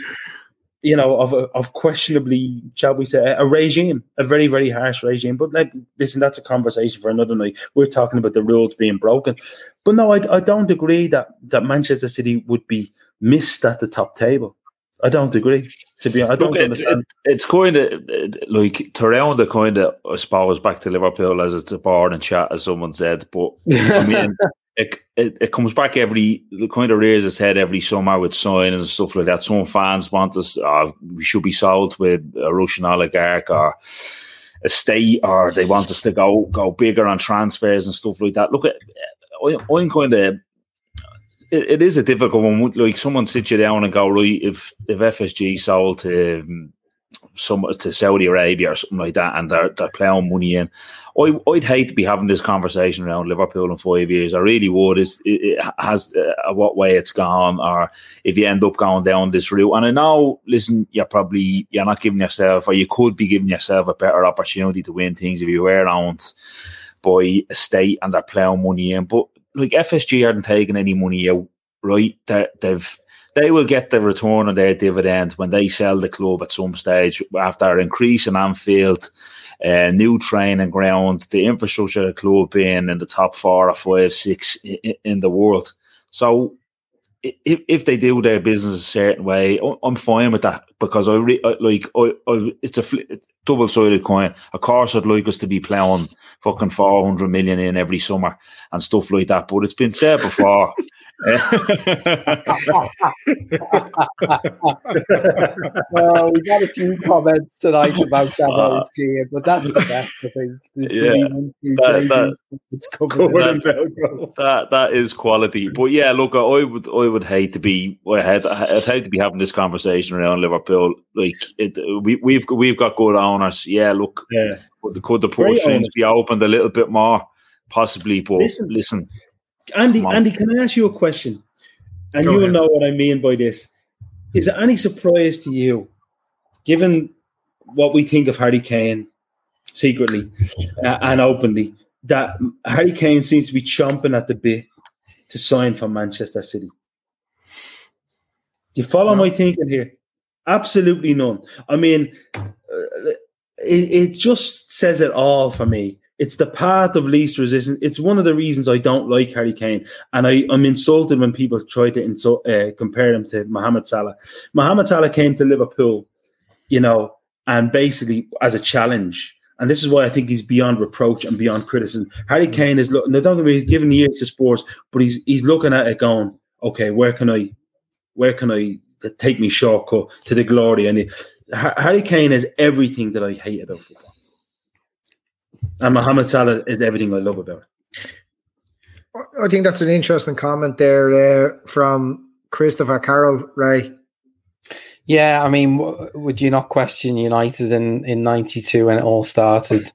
you know of a, of questionably, shall we say, a regime, a very very harsh regime. But like, listen, that's a conversation for another night. We're talking about the rules being broken. But no, I, I don't agree that that Manchester City would be missed at the top table. I don't agree. To be, honest. I don't Look, it, understand. it- it's kind of like to round the kind of I suppose back to Liverpool as it's a bar and chat, as someone said. But I mean, it, it comes back every kind of rears its head every summer with signings and stuff like that. Some fans want us, uh, we should be sold with a Russian oligarch or a state, or they want us to go go bigger on transfers and stuff like that. Look, at I'm kind of it, it is a difficult one. Like someone sits you down and go, right, if if FSG sold to um, some to Saudi Arabia or something like that, and they're they're plowing money in, I I'd hate to be having this conversation around Liverpool in five years. I really would. Is it, has uh, what way it's gone, or if you end up going down this route. And I know, listen, you're probably you're not giving yourself, or you could be giving yourself a better opportunity to win things if you were owned by a state and they're plowing money in, but like FSG aren't taking any money out, right? They're, they've they will get the return on their dividend when they sell the club at some stage after increasing Anfield, uh, new training ground, the infrastructure of the club being in the top four or five, six in, in the world. So if, if they do their business a certain way, I'm fine with that because I, re- like I, I it's a fl- double sided coin. Of course, I'd like us to be plowing fucking four hundred million in every summer and stuff like that. But it's been said before. well, we got a few comments tonight about Davos G, uh, but that's the best, I think. The, Yeah, the one, two that- that- that, that that is quality. But yeah, look, I would I would hate to be I had I'd hate to be having this conversation around Liverpool. Like it, we we've we've got good owners. Yeah, look, Yeah. but the, could the Great purse strings be opened a little bit more, possibly? But Listen. listen, Andy. Andy, can I ask you a question? And Go you will ahead. know what I mean by this. Is it any surprise to you, given what we think of Harry Kane secretly uh, and openly, that Harry Kane seems to be chomping at the bit to sign for Manchester City? Do you follow my thinking here? Absolutely none. I mean, uh, it, it just says it all for me It's the path of least resistance. It's one of the reasons I don't like Harry Kane, and I, I'm insulted when people try to insult, uh, compare him to Mohamed Salah. Mohamed Salah came to Liverpool, you know, and basically as a challenge. And this is why I think he's beyond reproach and beyond criticism. Harry Kane is looking. Now, don't get me. He's giving years to sports, but he's he's looking at it going, okay, where can I, where can I take me shortcut to the glory? And Harry Kane is everything that I hate about football. And Mohamed Salah is everything I love about it. I think that's an interesting comment there uh, from Christopher Carroll, Ray. Yeah, I mean, w- would you not question United in, in 92 when it all started?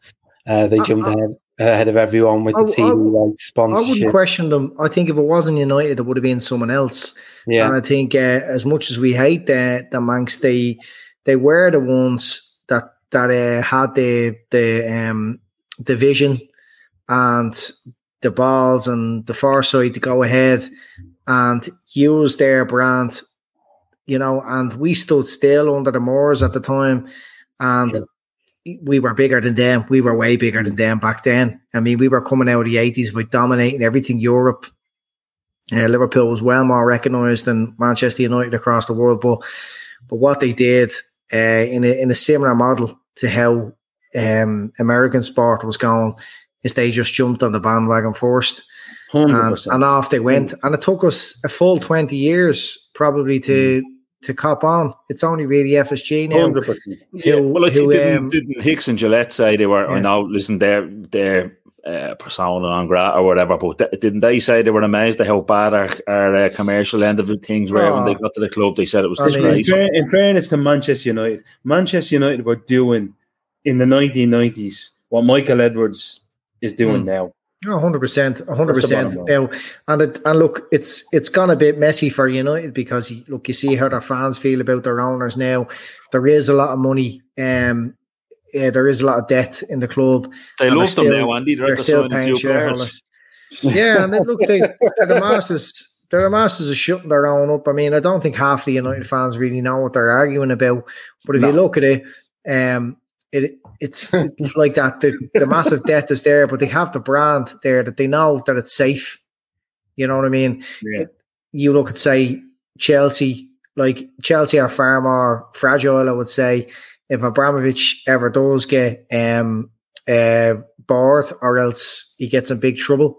Uh, they jumped ahead, ahead of everyone with the I- TV I- like I wouldn't question them. I think if it wasn't United, it would have been someone else. Yeah. And I think uh, as much as we hate the the Mancs, they they were the ones that that uh, had the the um the vision and the balls and the foresight to go ahead and use their brand, you know. And we stood still under the Moores at the time, and we were bigger than them. We were way bigger than them back then. I mean, we were coming out of the eighties by dominating everything Europe. Uh, Liverpool was well more recognised than Manchester United across the world, but but what they did uh, in a in a similar model to how um, American sport was going is they just jumped on the bandwagon first, and, and off they went. And it took us a full twenty years probably to to cop on. It's only really FSG now. 100%. Yeah, who- well, I think who, didn't, um, didn't Hicks and Gillett say they were? Yeah. I know, listen, they're they're uh, persona non grata or whatever, but th- didn't they say they were amazed at how bad our, our uh, commercial end of things were when they Oh. got to the club? They said it was I mean, In, fair- in fairness to Manchester United, Manchester United were doing in the 1990s what Michael Edwards is doing Hmm. now. Oh, 100%, 100%. Now, and it, and look, it's it's gone a bit messy for United because look, you see how their fans feel about their owners now. There is a lot of money. Um, yeah, there is a lot of debt in the club. They and love them still- now, Andy. They're, They're still signing paying shareholders. Yeah, and then, look, they, they're the masters. They're the masters of shutting their own up. I mean, I don't think half the United fans really know what they're arguing about. But if you look at it, um, it it's, like that. The, the massive debt is there, but they have the brand there that they know that it's safe. You know what I mean? Yeah. You look at say Chelsea, like Chelsea are far more fragile. I would say if Abramovich ever does get um uh bored or else he gets in big trouble.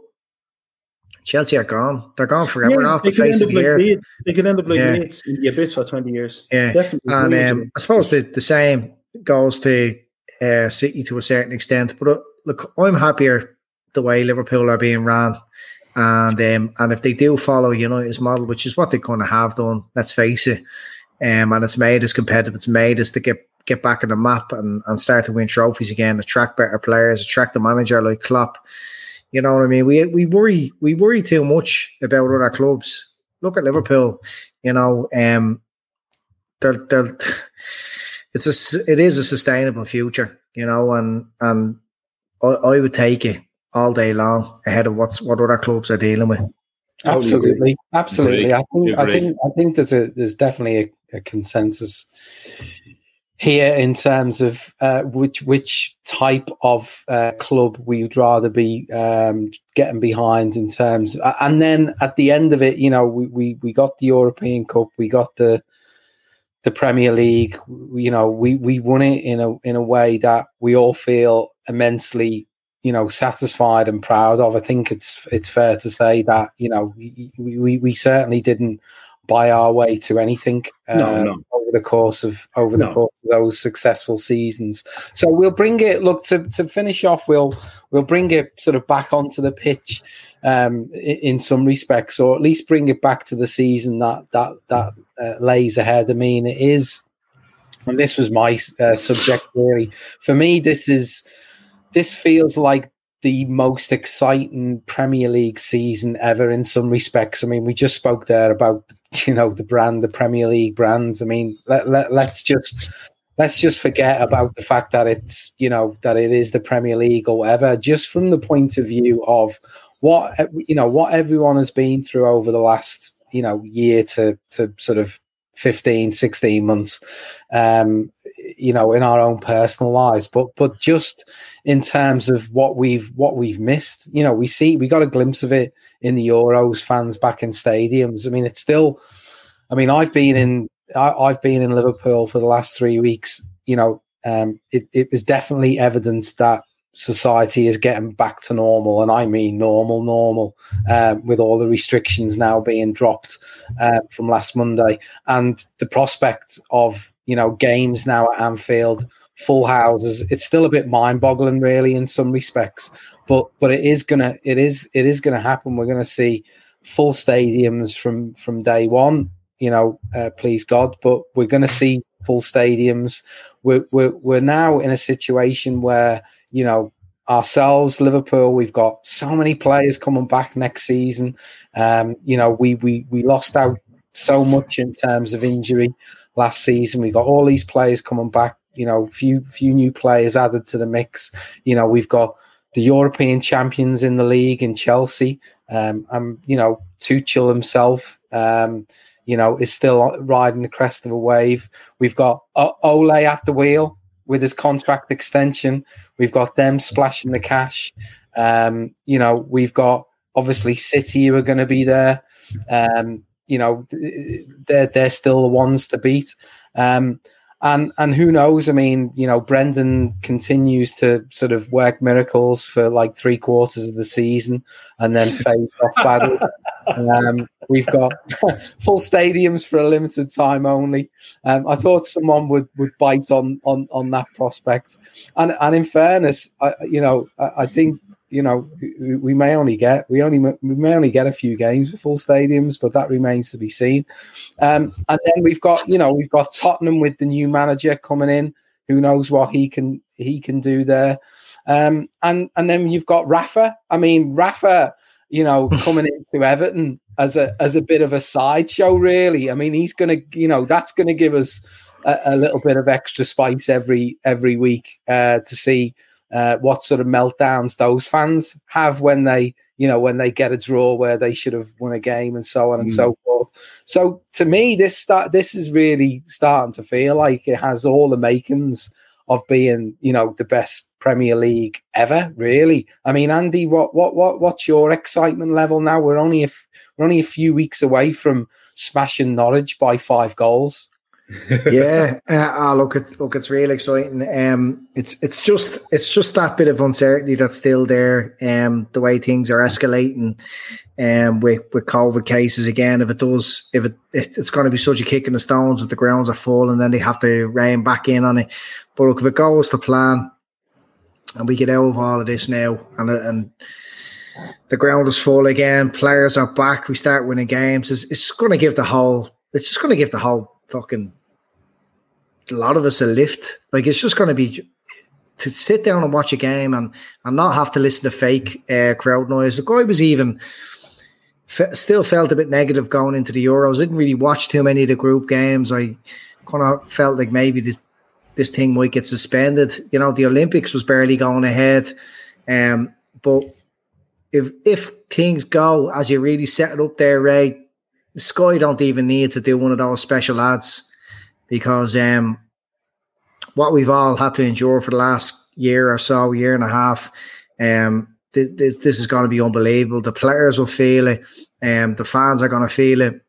Chelsea are gone. They're gone forever Yeah, off the face end of the like earth. They could end up like Yeah. In the abyss for 20 years. Yeah, Definitely. and um. I suppose the, the same goes to uh, City to a certain extent. But uh, look, I'm happier the way Liverpool are being ran, and um, and if they do follow United's model, which is what they're going to have done, let's face it, um, and it's made us competitive. It's made us to get get back in the map and, and start to win trophies again, attract better players, attract the manager like Klopp. You know what I mean? We we worry we worry too much about other clubs. Look at Liverpool. You know, um, they're they're it's a s- it is a sustainable future. You know, and and I, I would take it all day long ahead of what's what other clubs are dealing with. Absolutely, absolutely. I think I think I think there's a there's definitely a, a consensus here in terms of uh, which which type of uh, club we'd rather be um, getting behind in terms, and then at the end of it, you know, we we, we got the European Cup, we got the the Premier League. You know, we we won it in a in a way that we all feel immensely you know satisfied and proud of. I think it's it's fair to say that you know we we, we certainly didn't buy our way to anything uh, No, no. over the course of over the No. course of those successful seasons. So we'll bring it. Look to to finish off. We'll we'll bring it sort of back onto the pitch um, in, some respects, or at least bring it back to the season that that that uh, lays ahead. I mean, it is, and this was my uh, subject really. For me, this is this feels like the most exciting Premier League season ever in some respects. I mean, we just spoke there about you know the brand, the Premier League brands. I mean, let, let, let's just let's just forget about the fact that it's you know that it is the Premier League or whatever. Just from the point of view of what you know what everyone has been through over the last you know year to to sort of 15 16 months um you know, in our own personal lives, but but just in terms of what we've what we've missed. You know, we see we got a glimpse of it in the Euros. Fans back in stadiums. I mean, it's still. I mean, I've been in I, have been in Liverpool for the last three weeks. You know, um, it, it was definitely evidence that society is getting back to normal, and I mean normal, normal, uh, with all the restrictions now being dropped uh, from last Monday, and the prospect of you know games now at Anfield, full houses. It's still a bit mind-boggling, really, in some respects, but but it is gonna it is it is gonna happen. We're gonna see full stadiums from from day one. You know, uh, please God, but we're to see full stadiums. We're, we're we're now in a situation where you know, ourselves, Liverpool, we've got so many players coming back next season. Um, you know, we we we lost out so much in terms of injury last season. We got all these players coming back. You know, few few new players added to the mix. You know, we've got the European champions in the league in Chelsea. Um, and you know, Tuchel himself, um, you know, is still riding the crest of a wave. We've got Ole at the wheel with his contract extension. We've got them splashing the cash. Um, you know, we've got obviously City who are going to be there. Um, you know, they're they're still the ones to beat. Um, and and who knows? I mean, you know, Brendan continues to sort of work miracles for like three quarters of the season, and then fade off badly. Um, we've got full stadiums for a limited time only. Um, I thought someone would, would bite on, on, on that prospect, and and in fairness, I, you know, I, I think you know we may only get we only we may only get a few games with full stadiums, but that remains to be seen. Um, and then we've got you know we've got Tottenham with the new manager coming in. Who knows what he can he can do there? Um, and and then you've got Rafa. I mean Rafa, you know, coming into Everton as a as a bit of a sideshow. Really, I mean he's going to you know that's going to give us a, a, little bit of extra spice every every week uh, to see uh, what sort of meltdowns those fans have when they, you know, when they get a draw where they should have won a game and so on and mm. so forth. So to me, this start this is really starting to feel like it has all the makings of being, you know, the best Premier League ever. Really, I mean, Andy, what what what what's your excitement level now? We're only a f- we're only a few weeks away from smashing Norwich by five goals yeah, uh, oh, look, it's look, it's really exciting. Um, it's it's just it's just that bit of uncertainty that's still there. Um, the way things are escalating, um, with with COVID cases again. If it does, if it, it it's going to be such a kick in the stones if the grounds are full and then they have to rein back in on it. But look, if it goes to plan, and we get out of all of this now, and and the ground is full again, players are back, we start winning games. It's, it's going to give the whole. It's just going to give the whole fucking a lot of us a lift. Like it's just going to be to sit down and watch a game and and not have to listen to fake uh, crowd noise. The guy was even f- still felt a bit negative going into the Euros. Didn't really watch too many of the group games. I kind of felt like maybe this this thing might get suspended. You know, the Olympics was barely going ahead, um, but if if things go as you really set it up there, Ray, Sky don't even need to do one of those special ads because um, what we've all had to endure for the last year or so, year and a half, um, th- this, this is going to be unbelievable. The players will feel it, um, the fans are going to feel it,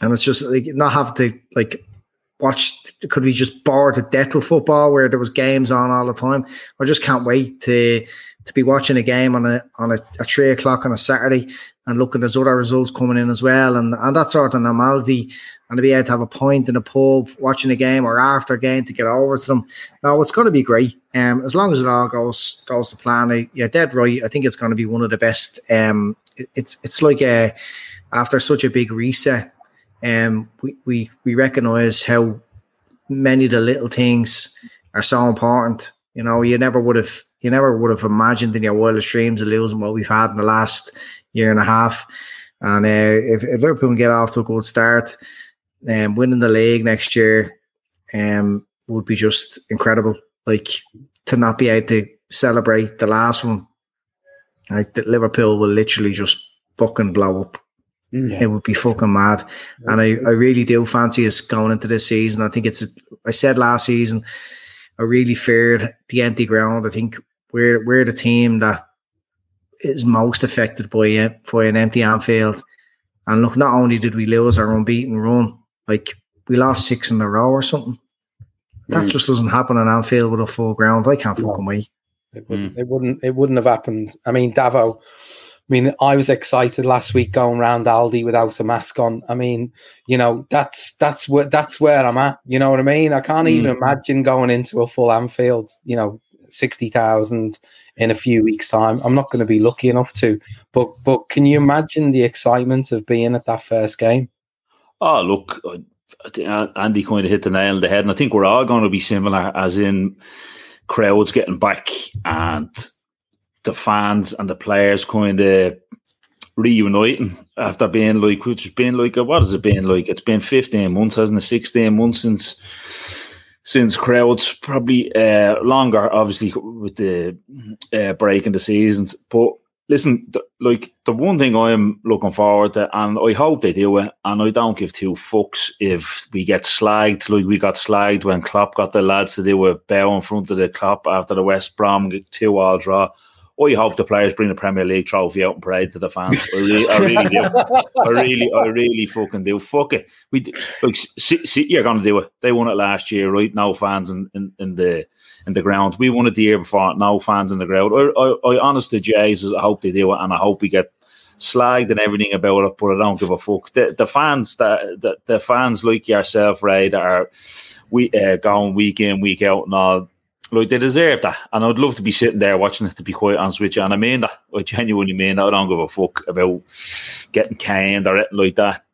and it's just like not have to like watch. Could we just bored to death with football where there was games on all the time. I just can't wait to to be watching a game on a on a, a three o'clock on a Saturday and looking there's other results coming in as well and and that sort of normality and to be able to have a point in a pub watching a game or after a game to get over to them. Now it's going to be great. Um, as long as it all goes goes to plan. Yeah, dead right. I think it's going to be one of the best. Um, it, it's it's like a after such a big reset. Um, we we we recognise how many of the little things are so important. You know, you never would have you never would have imagined in your wildest dreams of losing what we've had in the last year and a half. And uh, if, if Liverpool can get off to a good start, um, winning the league next year um, would be just incredible. Like to not be able to celebrate the last one, like Liverpool will literally just fucking blow up. It would be fucking mad. And I, I really do fancy us going into this season. I think it's, I said last season, I really feared the empty ground. I think we're, we're the team that is most affected by, uh, by an empty Anfield. And look, not only did we lose our unbeaten run, like we lost six in a row or something. That Mm. just doesn't happen on Anfield with a full ground. I can't fucking wait. It wouldn't, it wouldn't. It wouldn't have happened. I mean, Davo. I mean, I was excited last week going round Aldi without a mask on. I mean, you know, that's that's where that's where I'm at. You know what I mean? I can't even mm. imagine going into a full Anfield. You know, sixty thousand in a few weeks' time. I'm not going to be lucky enough to. But but can you imagine the excitement of being at that first game? Oh, look, think uh, Andy kind of hit the nail on the head, and I think we're all going to be similar, as in crowds getting back and the fans and the players kind of reuniting after being like, which has been like, what has it been like? It's been 15 months, hasn't it? 16 months since since crowds, probably uh, longer, obviously, with the uh, break in the seasons. But listen, like the one thing I'm looking forward to, and I hope they do it, and I don't give two fucks if we get slagged, like we got slagged when Klopp got the lads to do a bow in front of the Kop after the West Brom two all draw. I hope the players bring the Premier League trophy out and parade to the fans. I really, I really do. I really, I really fucking do. Fuck it. We like C- City are going to do it. They won it last year, right? No fans in, in, in the in the ground. We won it the year before. No fans in the ground. I, I, I honestly, Jesus, I hope they do it, and I hope we get slagged and everything about it. But I don't give a fuck. The, the fans that the, the fans like yourself, right, are we uh, going week in, week out, and all. Like they deserve that, and I'd love to be sitting there watching it. To be quite honest with you, and I mean that. I genuinely mean that. I don't give a fuck about getting canned or anything like that.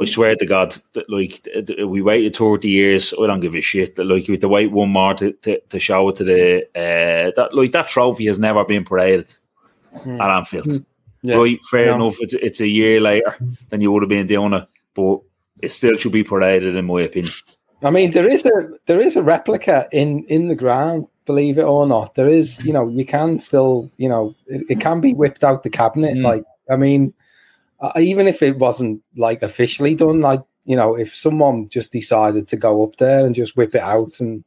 I swear to God, that like we waited thirty years. I don't give a shit. That like we had to wait one more to, to, to show it to the uh, that like that trophy has never been paraded Hmm. at Anfield. Yeah. Right, fair No. enough. It's it's a year later than you would have been doing it, but it still should be paraded, in my opinion. I mean, there is a there is a replica in in the ground. Believe it or not, there is. You know, you can still. You know, it, it can be whipped out the cabinet. Mm. Like, I mean, uh, even if it wasn't like officially done, like you know, if someone just decided to go up there and just whip it out and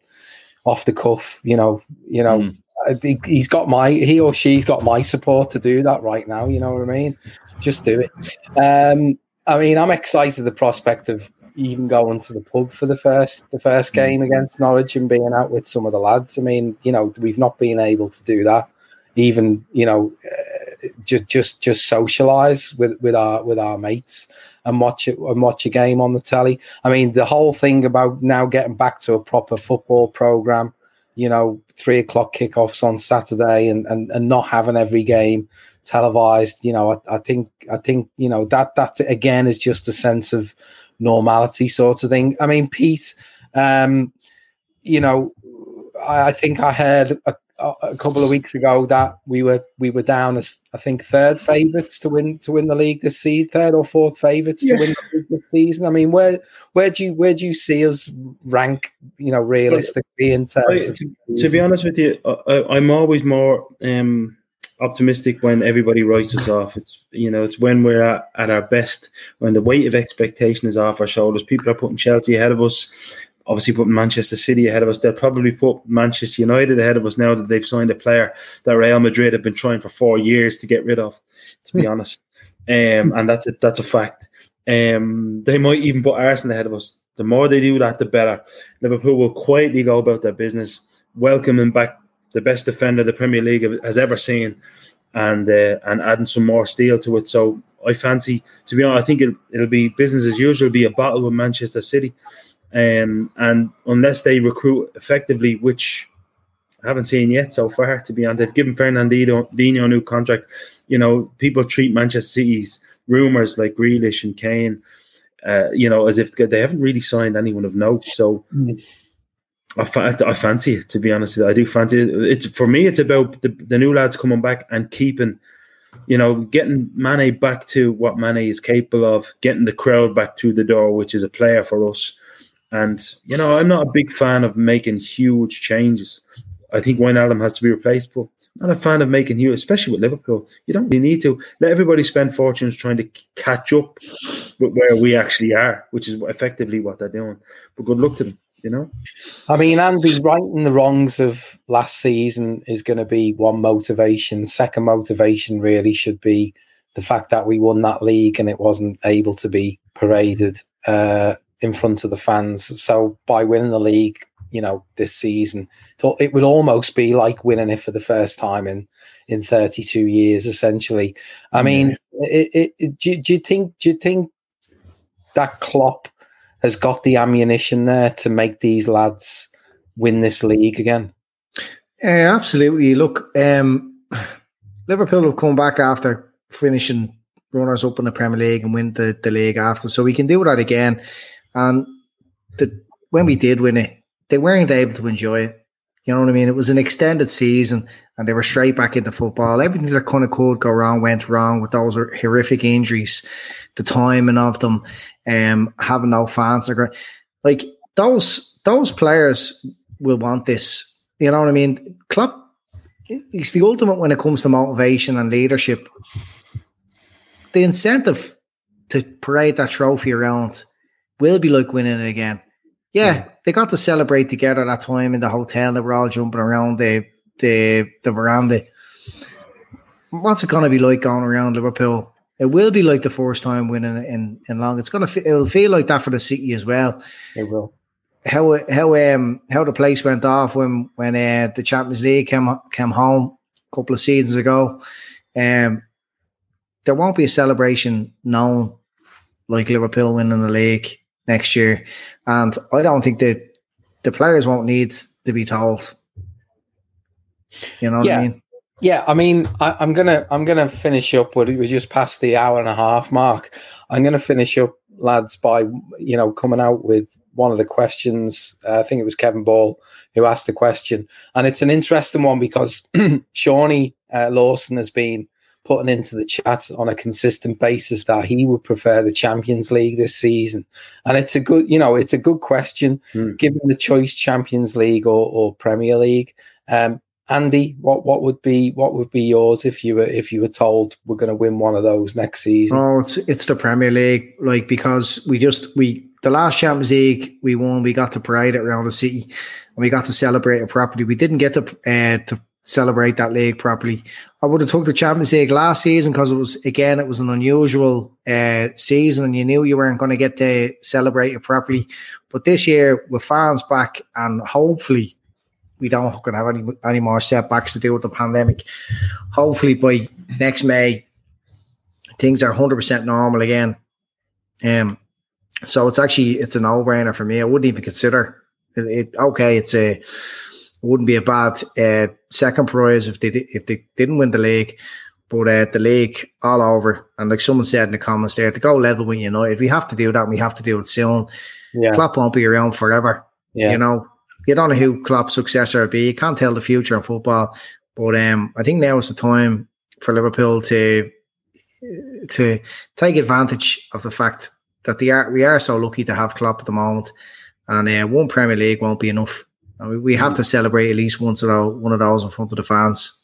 off the cuff, you know, you know, Mm. I he's got my he or she's got my support to do that right now. You know what I mean? Just do it. Um, I mean, I'm excited the prospect of even going to the pub for the first the first game against Norwich and being out with some of the lads. I mean, you know, we've not been able to do that. Even you know, uh, just just just socialize with with our with our mates and watch it and watch a game on the telly. I mean, the whole thing about now getting back to a proper football program. You know, three o'clock kickoffs on Saturday and, and, and not having every game televised. You know, I, I think I think you know that that again is just a sense of normality sort of thing. I mean, Pete, um, you know, I, I think I heard a, a, couple of weeks ago that we were we were down as I think third favourites to win to win the league this season, third or fourth favourites to win the league this season. I mean, where where do you where do you see us rank? You know, realistically in terms I- of to be honest with you, I, I- I'm always more um, optimistic when everybody writes us off. It's you know, it's when we're at, at our best, when the weight of expectation is off our shoulders. People are putting Chelsea ahead of us, obviously putting Manchester City ahead of us. They'll probably put Manchester United ahead of us now that they've signed a player that Real Madrid have been trying for four years to get rid of. To be honest, um, and that's a, that's a fact. Um, they might even put Arsenal ahead of us. The more they do that, the better. Liverpool will quietly go about their business, welcoming back the best defender the Premier League has ever seen, and uh, and adding some more steel to it. So I fancy, to be honest, I think it, it'll be business as usual. It'll be a battle with Manchester City, um, and unless they recruit effectively, which I haven't seen yet so far. To be honest, they've given Fernandinho Dino a new contract. You know, people treat Manchester City's rumors like Grealish and Kane, uh, you know, as if they haven't really signed anyone of note. So. I, fa- I fancy it to be honest. I do fancy it. It's for me. It's about the, the new lads coming back and keeping, you know, getting Mane back to what Mane is capable of, getting the crowd back through the door, which is a player for us. And you know, I'm not a big fan of making huge changes. I think Wayne Wijnaldum has to be replaced, but not a fan of making huge, especially with Liverpool. You don't really need to let everybody spend fortunes trying to catch up with where we actually are, which is effectively what they're doing. But good luck to them. You know, I mean, Andy, righting the wrongs of last season is going to be one motivation. Second motivation really should be the fact that we won that league and it wasn't able to be paraded uh, in front of the fans. So by winning the league, you know, this season, it would almost be like winning it for the first time in in 32 years, essentially. I mean, it, it, it, do, do you think? Do you think that Klopp has got the ammunition there to make these lads win this league again? Yeah, absolutely. Look, um, Liverpool have come back after finishing runners up in the Premier League and win the, the league after, so we can do that again. And the, when we did win it, they weren't able to enjoy it. You know what I mean? It was an extended season and they were straight back into football. Everything that kind of could go wrong went wrong with those horrific injuries, the timing of them, um, having no fans. Like those those players will want this. You know what I mean? Klopp, he's the ultimate when it comes to motivation and leadership. The incentive to parade that trophy around will be like winning it again. Yeah, they got to celebrate together that time in the hotel. They were all jumping around the the the veranda. What's it going to be like going around Liverpool? It will be like the first time winning in in long. It's going to it'll feel like that for the city as well. It will. How how um how the place went off when when uh, the Champions League came came home a couple of seasons ago. Um, there won't be a celebration known like Liverpool winning the league next year. And I don't think that the players won't need to be told. You know yeah. what I mean? Yeah, I mean, I, am gonna I'm gonna finish up. But we're just past the hour and a half mark. I'm gonna finish up, lads, by you know coming out with one of the questions. Uh, I think it was Kevin Ball who asked the question, and it's an interesting one because Shawnee uh, Lawson has been putting into the chat on a consistent basis that he would prefer the Champions League this season. And it's a good, you know, it's a good question mm. given the choice Champions League or, or Premier League. Um, Andy, what, what would be what would be yours if you were if you were told we're going to win one of those next season? Oh, it's it's the Premier League, like because we just we the last Champions League we won, we got to parade it around the city, and we got to celebrate it properly. We didn't get to uh, to celebrate that league properly. I would have took the Champions League last season because it was again it was an unusual uh, season and you knew you weren't going to get to celebrate it properly. But this year with fans back and hopefully we don't going to have any any more setbacks to do with the pandemic. Hopefully by next May things are hundred percent normal again. Um, so it's actually it's a no brainer for me. I wouldn't even consider it, it okay. It's a wouldn't be a bad uh, second prize if they if they didn't win the league. But uh, the league all over, and like someone said in the comments there, to go level with United, we have to do that. we have to do it soon. Yeah. Klopp won't be around forever. Yeah. You know, you don't know who Klopp's successor will be. You can't tell the future of football. But um, I think now is the time for Liverpool to to take advantage of the fact that they are we are so lucky to have Klopp at the moment, and uh, one Premier League won't be enough we have to celebrate at least once of one of those in front of the fans.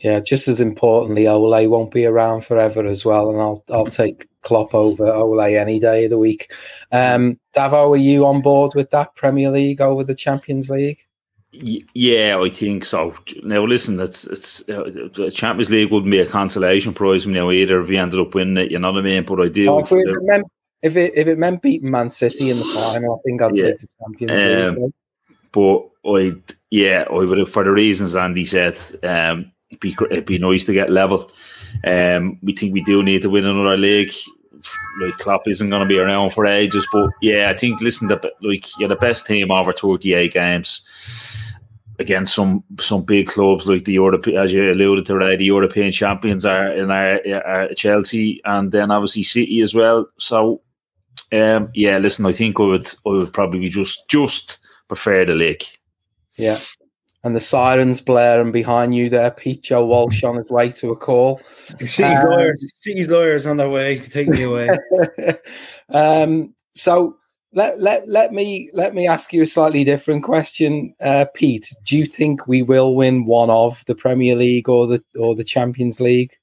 Yeah, just as importantly, Ole won't be around forever as well, and I'll I'll take Klopp over Ole any day of the week. Um, Davo, are you on board with that Premier League over the Champions League? Yeah, I think so. Now, listen, it's it's uh, the Champions League wouldn't be a consolation prize you know either if we ended up winning it. You know what I mean? But I do. Oh, if, it meant, if, it if it meant beating Man City in the final, I think I'd yeah. take the Champions um, League. But I yeah, I would have for the reasons Andy said. Um, it'd be it'd be nice to get level. Um, we think we do need to win another league. Like Klopp isn't going to be around for ages, but yeah, I think listen, to, like you're the best team over 38 games against some some big clubs like the Europe, as you alluded to, right? The European champions are in our, our Chelsea, and then obviously City as well. So, um, yeah, listen, I think I would I would probably just just prefer the league. Yeah. And the sirens blaring behind you there, Pete Joe Walsh on his way to a call. City's um, lawyers, City's lawyers on their way to take me away. um, so let let let me let me ask you a slightly different question, uh, Pete. Do you think we will win one of the Premier League or the or the Champions League?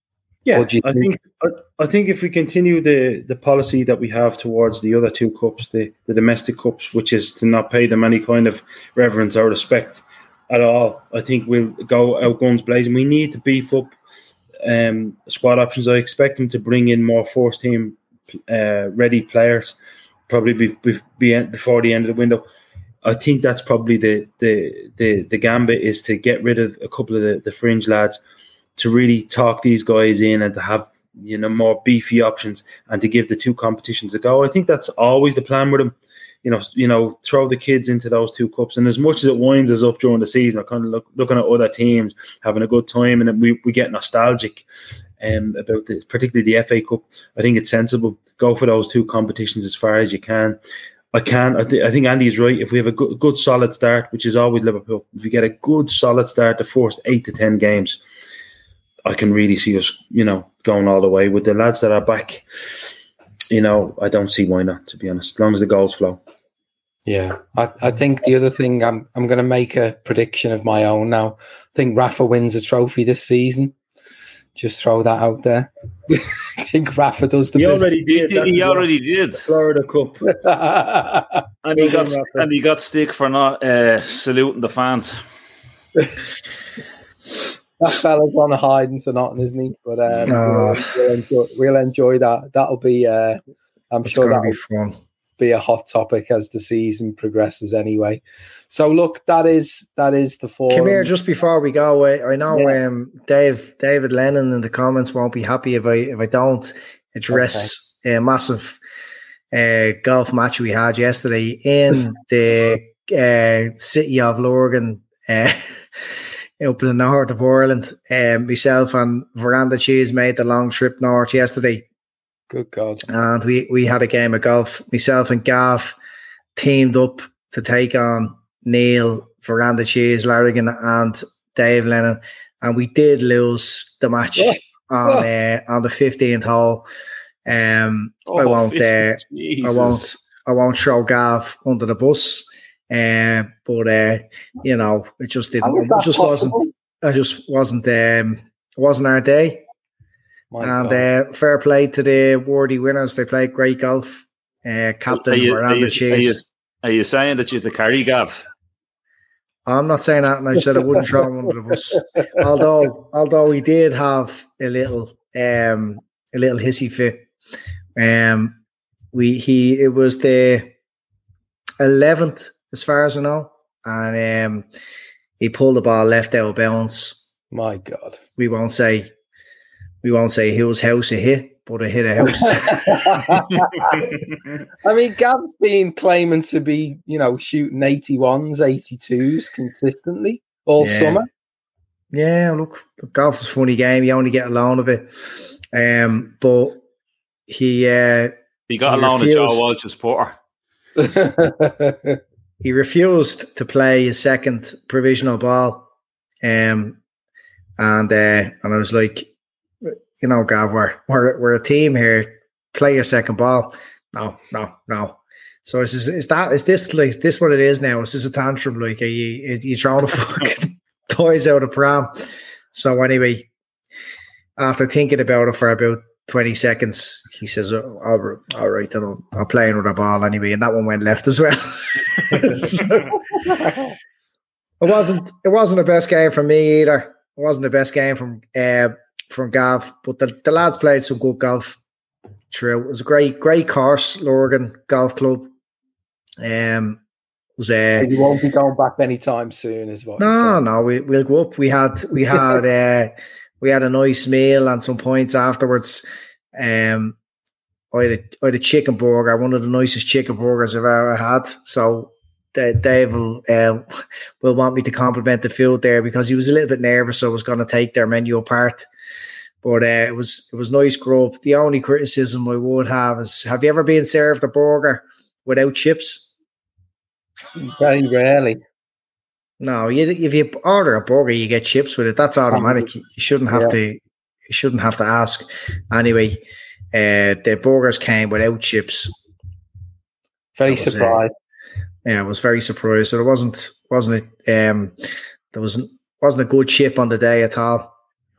Yeah, Or do you I think I, I think if we continue the the policy that we have towards the other two cups, the the domestic cups, which is to not pay them any kind of reverence or respect at all, I think we'll go out guns blazing. We need to beef up um, squad options. I expect them to bring in more first team uh, ready players, probably be, be, be before the end of the window. I think that's probably the the the the gambit is to get rid of a couple of the, the fringe lads to really talk these guys in and to have you know more beefy options and to give the two competitions a go. I think that's always the plan with them. You know, you know, throw the kids into those two cups, and as much as it winds us up during the season, I kind of look looking at other teams having a good time, and we, we get nostalgic um, about the, particularly the FA Cup. I think it's sensible go for those two competitions as far as you can. I can. I, th- I think Andy is right. If we have a good, good, solid start, which is always Liverpool, if we get a good, solid start, the first eight to ten games, I can really see us, you know, going all the way with the lads that are back. You know, I don't see why not. To be honest, as long as the goals flow. Yeah, I, I think the other thing I'm I'm going to make a prediction of my own now. I think Rafa wins a trophy this season. Just throw that out there. I think Rafa does the. He business. already did. He, he already did, Florida Cup. and he got Well done, Rafa. and he got stick for not uh, saluting the fans. that fella's on a hiding to nothing, isn't he? But um, we'll, enjoy, we'll enjoy that. That'll be. Uh, I'm It's sure that'll be fun. be a hot topic as the season progresses. Anyway, so look, that is that is the four. Come here, just before we go. uh, I know Yeah. um, Dave David Lennon in the comments won't be happy if I if I don't address a massive uh, golf match we had yesterday in the uh, city of Lurgan, uh, up in the north of Ireland. Um, myself and Veranda Cheese made the long trip north yesterday Good God. and we we had a game of golf. Myself and Gav teamed up to take on Neil, Veranda Cheese, Larrigan, and Dave Lennon, and we did lose the match Oh. on uh, on the fifteenth hole. Um, I Oh, won't. Uh, I won't. I won't throw Gav under the bus. Uh, but uh, you know, it just didn't. How is It just possible? wasn't. I just wasn't. Um, it wasn't our day. My And uh, fair play to the worthy winners. They played great golf. Uh, captain are you, are, Veranda you, are, you, are you saying that you're the carry Gav? I'm not saying that, and I said I wouldn't throw him under the bus. Although, although he did have a little, um, a little hissy fit. Um, we he it was the eleventh, as far as I know, and um, he pulled the ball left out of bounds. My God. We won't say, we won't say whose house it hit, but it hit a house. I mean, Gav's been claiming to be, you know, shooting 81s, 82s consistently all Yeah. summer. Yeah, look, golf is a funny game. You only get a loan of it. Um, but he uh, He got He a loan of Joe. Walsh's putter. he refused to play his second provisional ball. Um, and uh, and I was like, you know, Gav, we're we're, we're a team here. Play your second ball. No, no, no. So is is, is that is this like this what it is now? Is this a tantrum? Like are you are you throwing the fucking toys out of pram? So anyway, after thinking about it for about 20 seconds, he says, oh, all right, all right, then I'll, I'll play another ball anyway. And that one went left as well. So, it wasn't it wasn't the best game for me either. It wasn't the best game from uh, from Gav, but the, the lads played some good golf. True, it was a great great course, Lurgan Golf Club. Um, was uh, you won't be going back anytime soon, is what no, no, we we'll go up. We had we had uh, we had a nice meal and some points afterwards. Um, I had a, I had a chicken burger, one of the nicest chicken burgers I've ever had. So Da- Dave will uh, will want me to compliment the food there because he was a little bit nervous. So I was going to take their menu apart. But uh, it was it was nice grub. The only criticism I would have is: Have you ever been served a burger without chips? Very rarely. No, you, if you order a burger, you get chips with it. That's automatic. You shouldn't have Yeah. to. You shouldn't have to ask. Anyway, uh, the burgers came without chips. Very surprised. yeah, I was very surprised. So there wasn't wasn't it um there wasn't wasn't a good chip on the day at all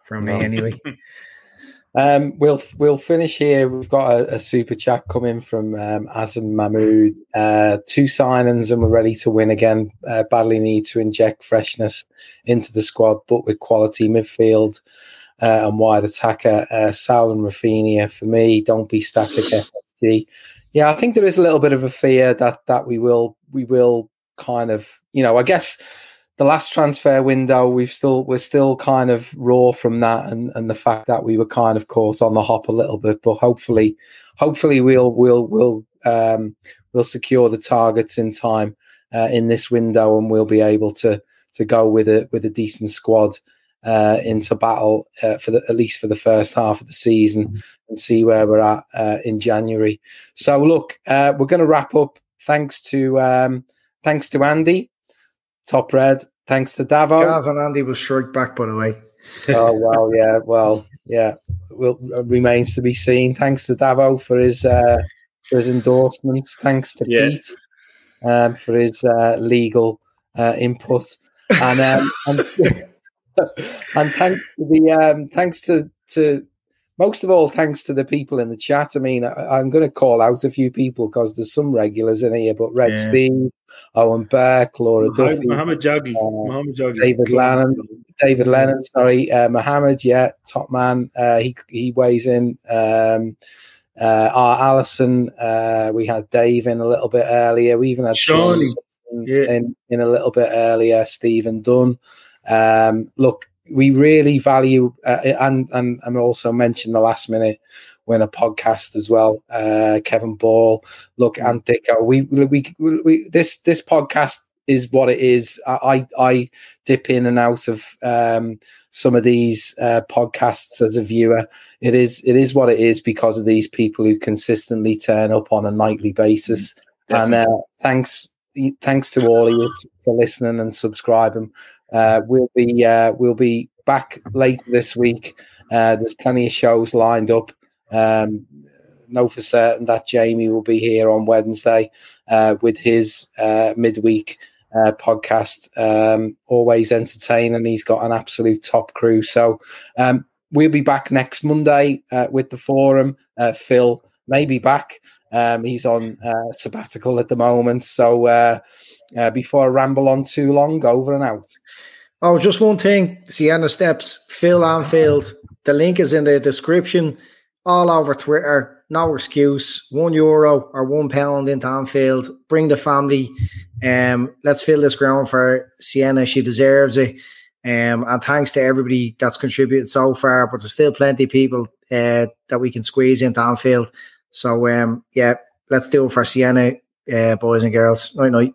from No. me anyway. Um, we'll we'll finish here. We've got a, a super chat coming from um, Azam Mahmood. Uh, two signings and we're ready to win again. Uh, badly need to inject freshness into the squad, but with quality midfield uh, and wide attacker. Uh, Sal and Raphinha for me. Don't be static. FSG. Yeah, I think there is a little bit of a fear that that we will we will kind of you know I guess the last transfer window we've still we're still kind of raw from that and and the fact that we were kind of caught on the hop a little bit but hopefully hopefully we'll we'll we'll um we'll secure the targets in time uh, in this window and we'll be able to to go with a with a decent squad uh, into battle uh, for the at least for the first half of the season and see where we're at uh, in January. So look, uh, we're going to wrap up. Thanks to um, thanks to Andy, top red. Thanks to Davo. Gav and Andy will strike back by the way. oh well, yeah, well, yeah. Will remains to be seen. Thanks to Davo for his uh, for his endorsements. Thanks to Yeah. Pete um, for his uh, legal uh, input, and um, and, and thanks to the um, thanks to to most of all thanks to the people in the chat. I mean, I, I'm going to call out a few people because there's some regulars in here, but Red Yeah. Steve, Owen Burke, Laura Mohammed Duffy, Mohammed Jaggi. uh, Mohammed Jaggi. David Lannon. David Lennon, sorry, uh, Mohammed, yeah, top man. Uh, he he weighs in. Um, uh, our Allison, uh, we had Dave in a little bit earlier. We even had Sean yeah. in, in a little bit earlier. Stephen Dunn. Um, look, we really value, uh, and and and also mentioned the last minute winner podcast as well. Uh, Kevin Ball, look, and Dicko. We we, we we this this podcast is what it is. I I, dip in and out of um, some of these uh, podcasts as a viewer. It is it is what it is because of these people who consistently turn up on a nightly basis. And uh, thanks thanks to all of you for listening and subscribing. Uh, we'll be uh, we'll be back later this week. Uh, there's plenty of shows lined up. Um, know for certain that Jamie will be here on Wednesday uh, with his uh, midweek uh, podcast. Um, always entertaining. He's got an absolute top crew. So um, we'll be back next Monday with the forum. Uh, Phil may be back. Um, he's on sabbatical at the moment. So uh, before I ramble on too long, over and out. Oh, just one thing. Sienna Steps, Fill Anfield. The link is in the description. All over Twitter. No excuse. One euro or one pound into Anfield. Bring the family. Um, let's fill this ground for Sienna. She deserves it. Um, and thanks to everybody that's contributed so far. But there's still plenty of people uh, that we can squeeze into Anfield. So um, yeah, let's do it for Sienna, uh, boys and girls. Night night.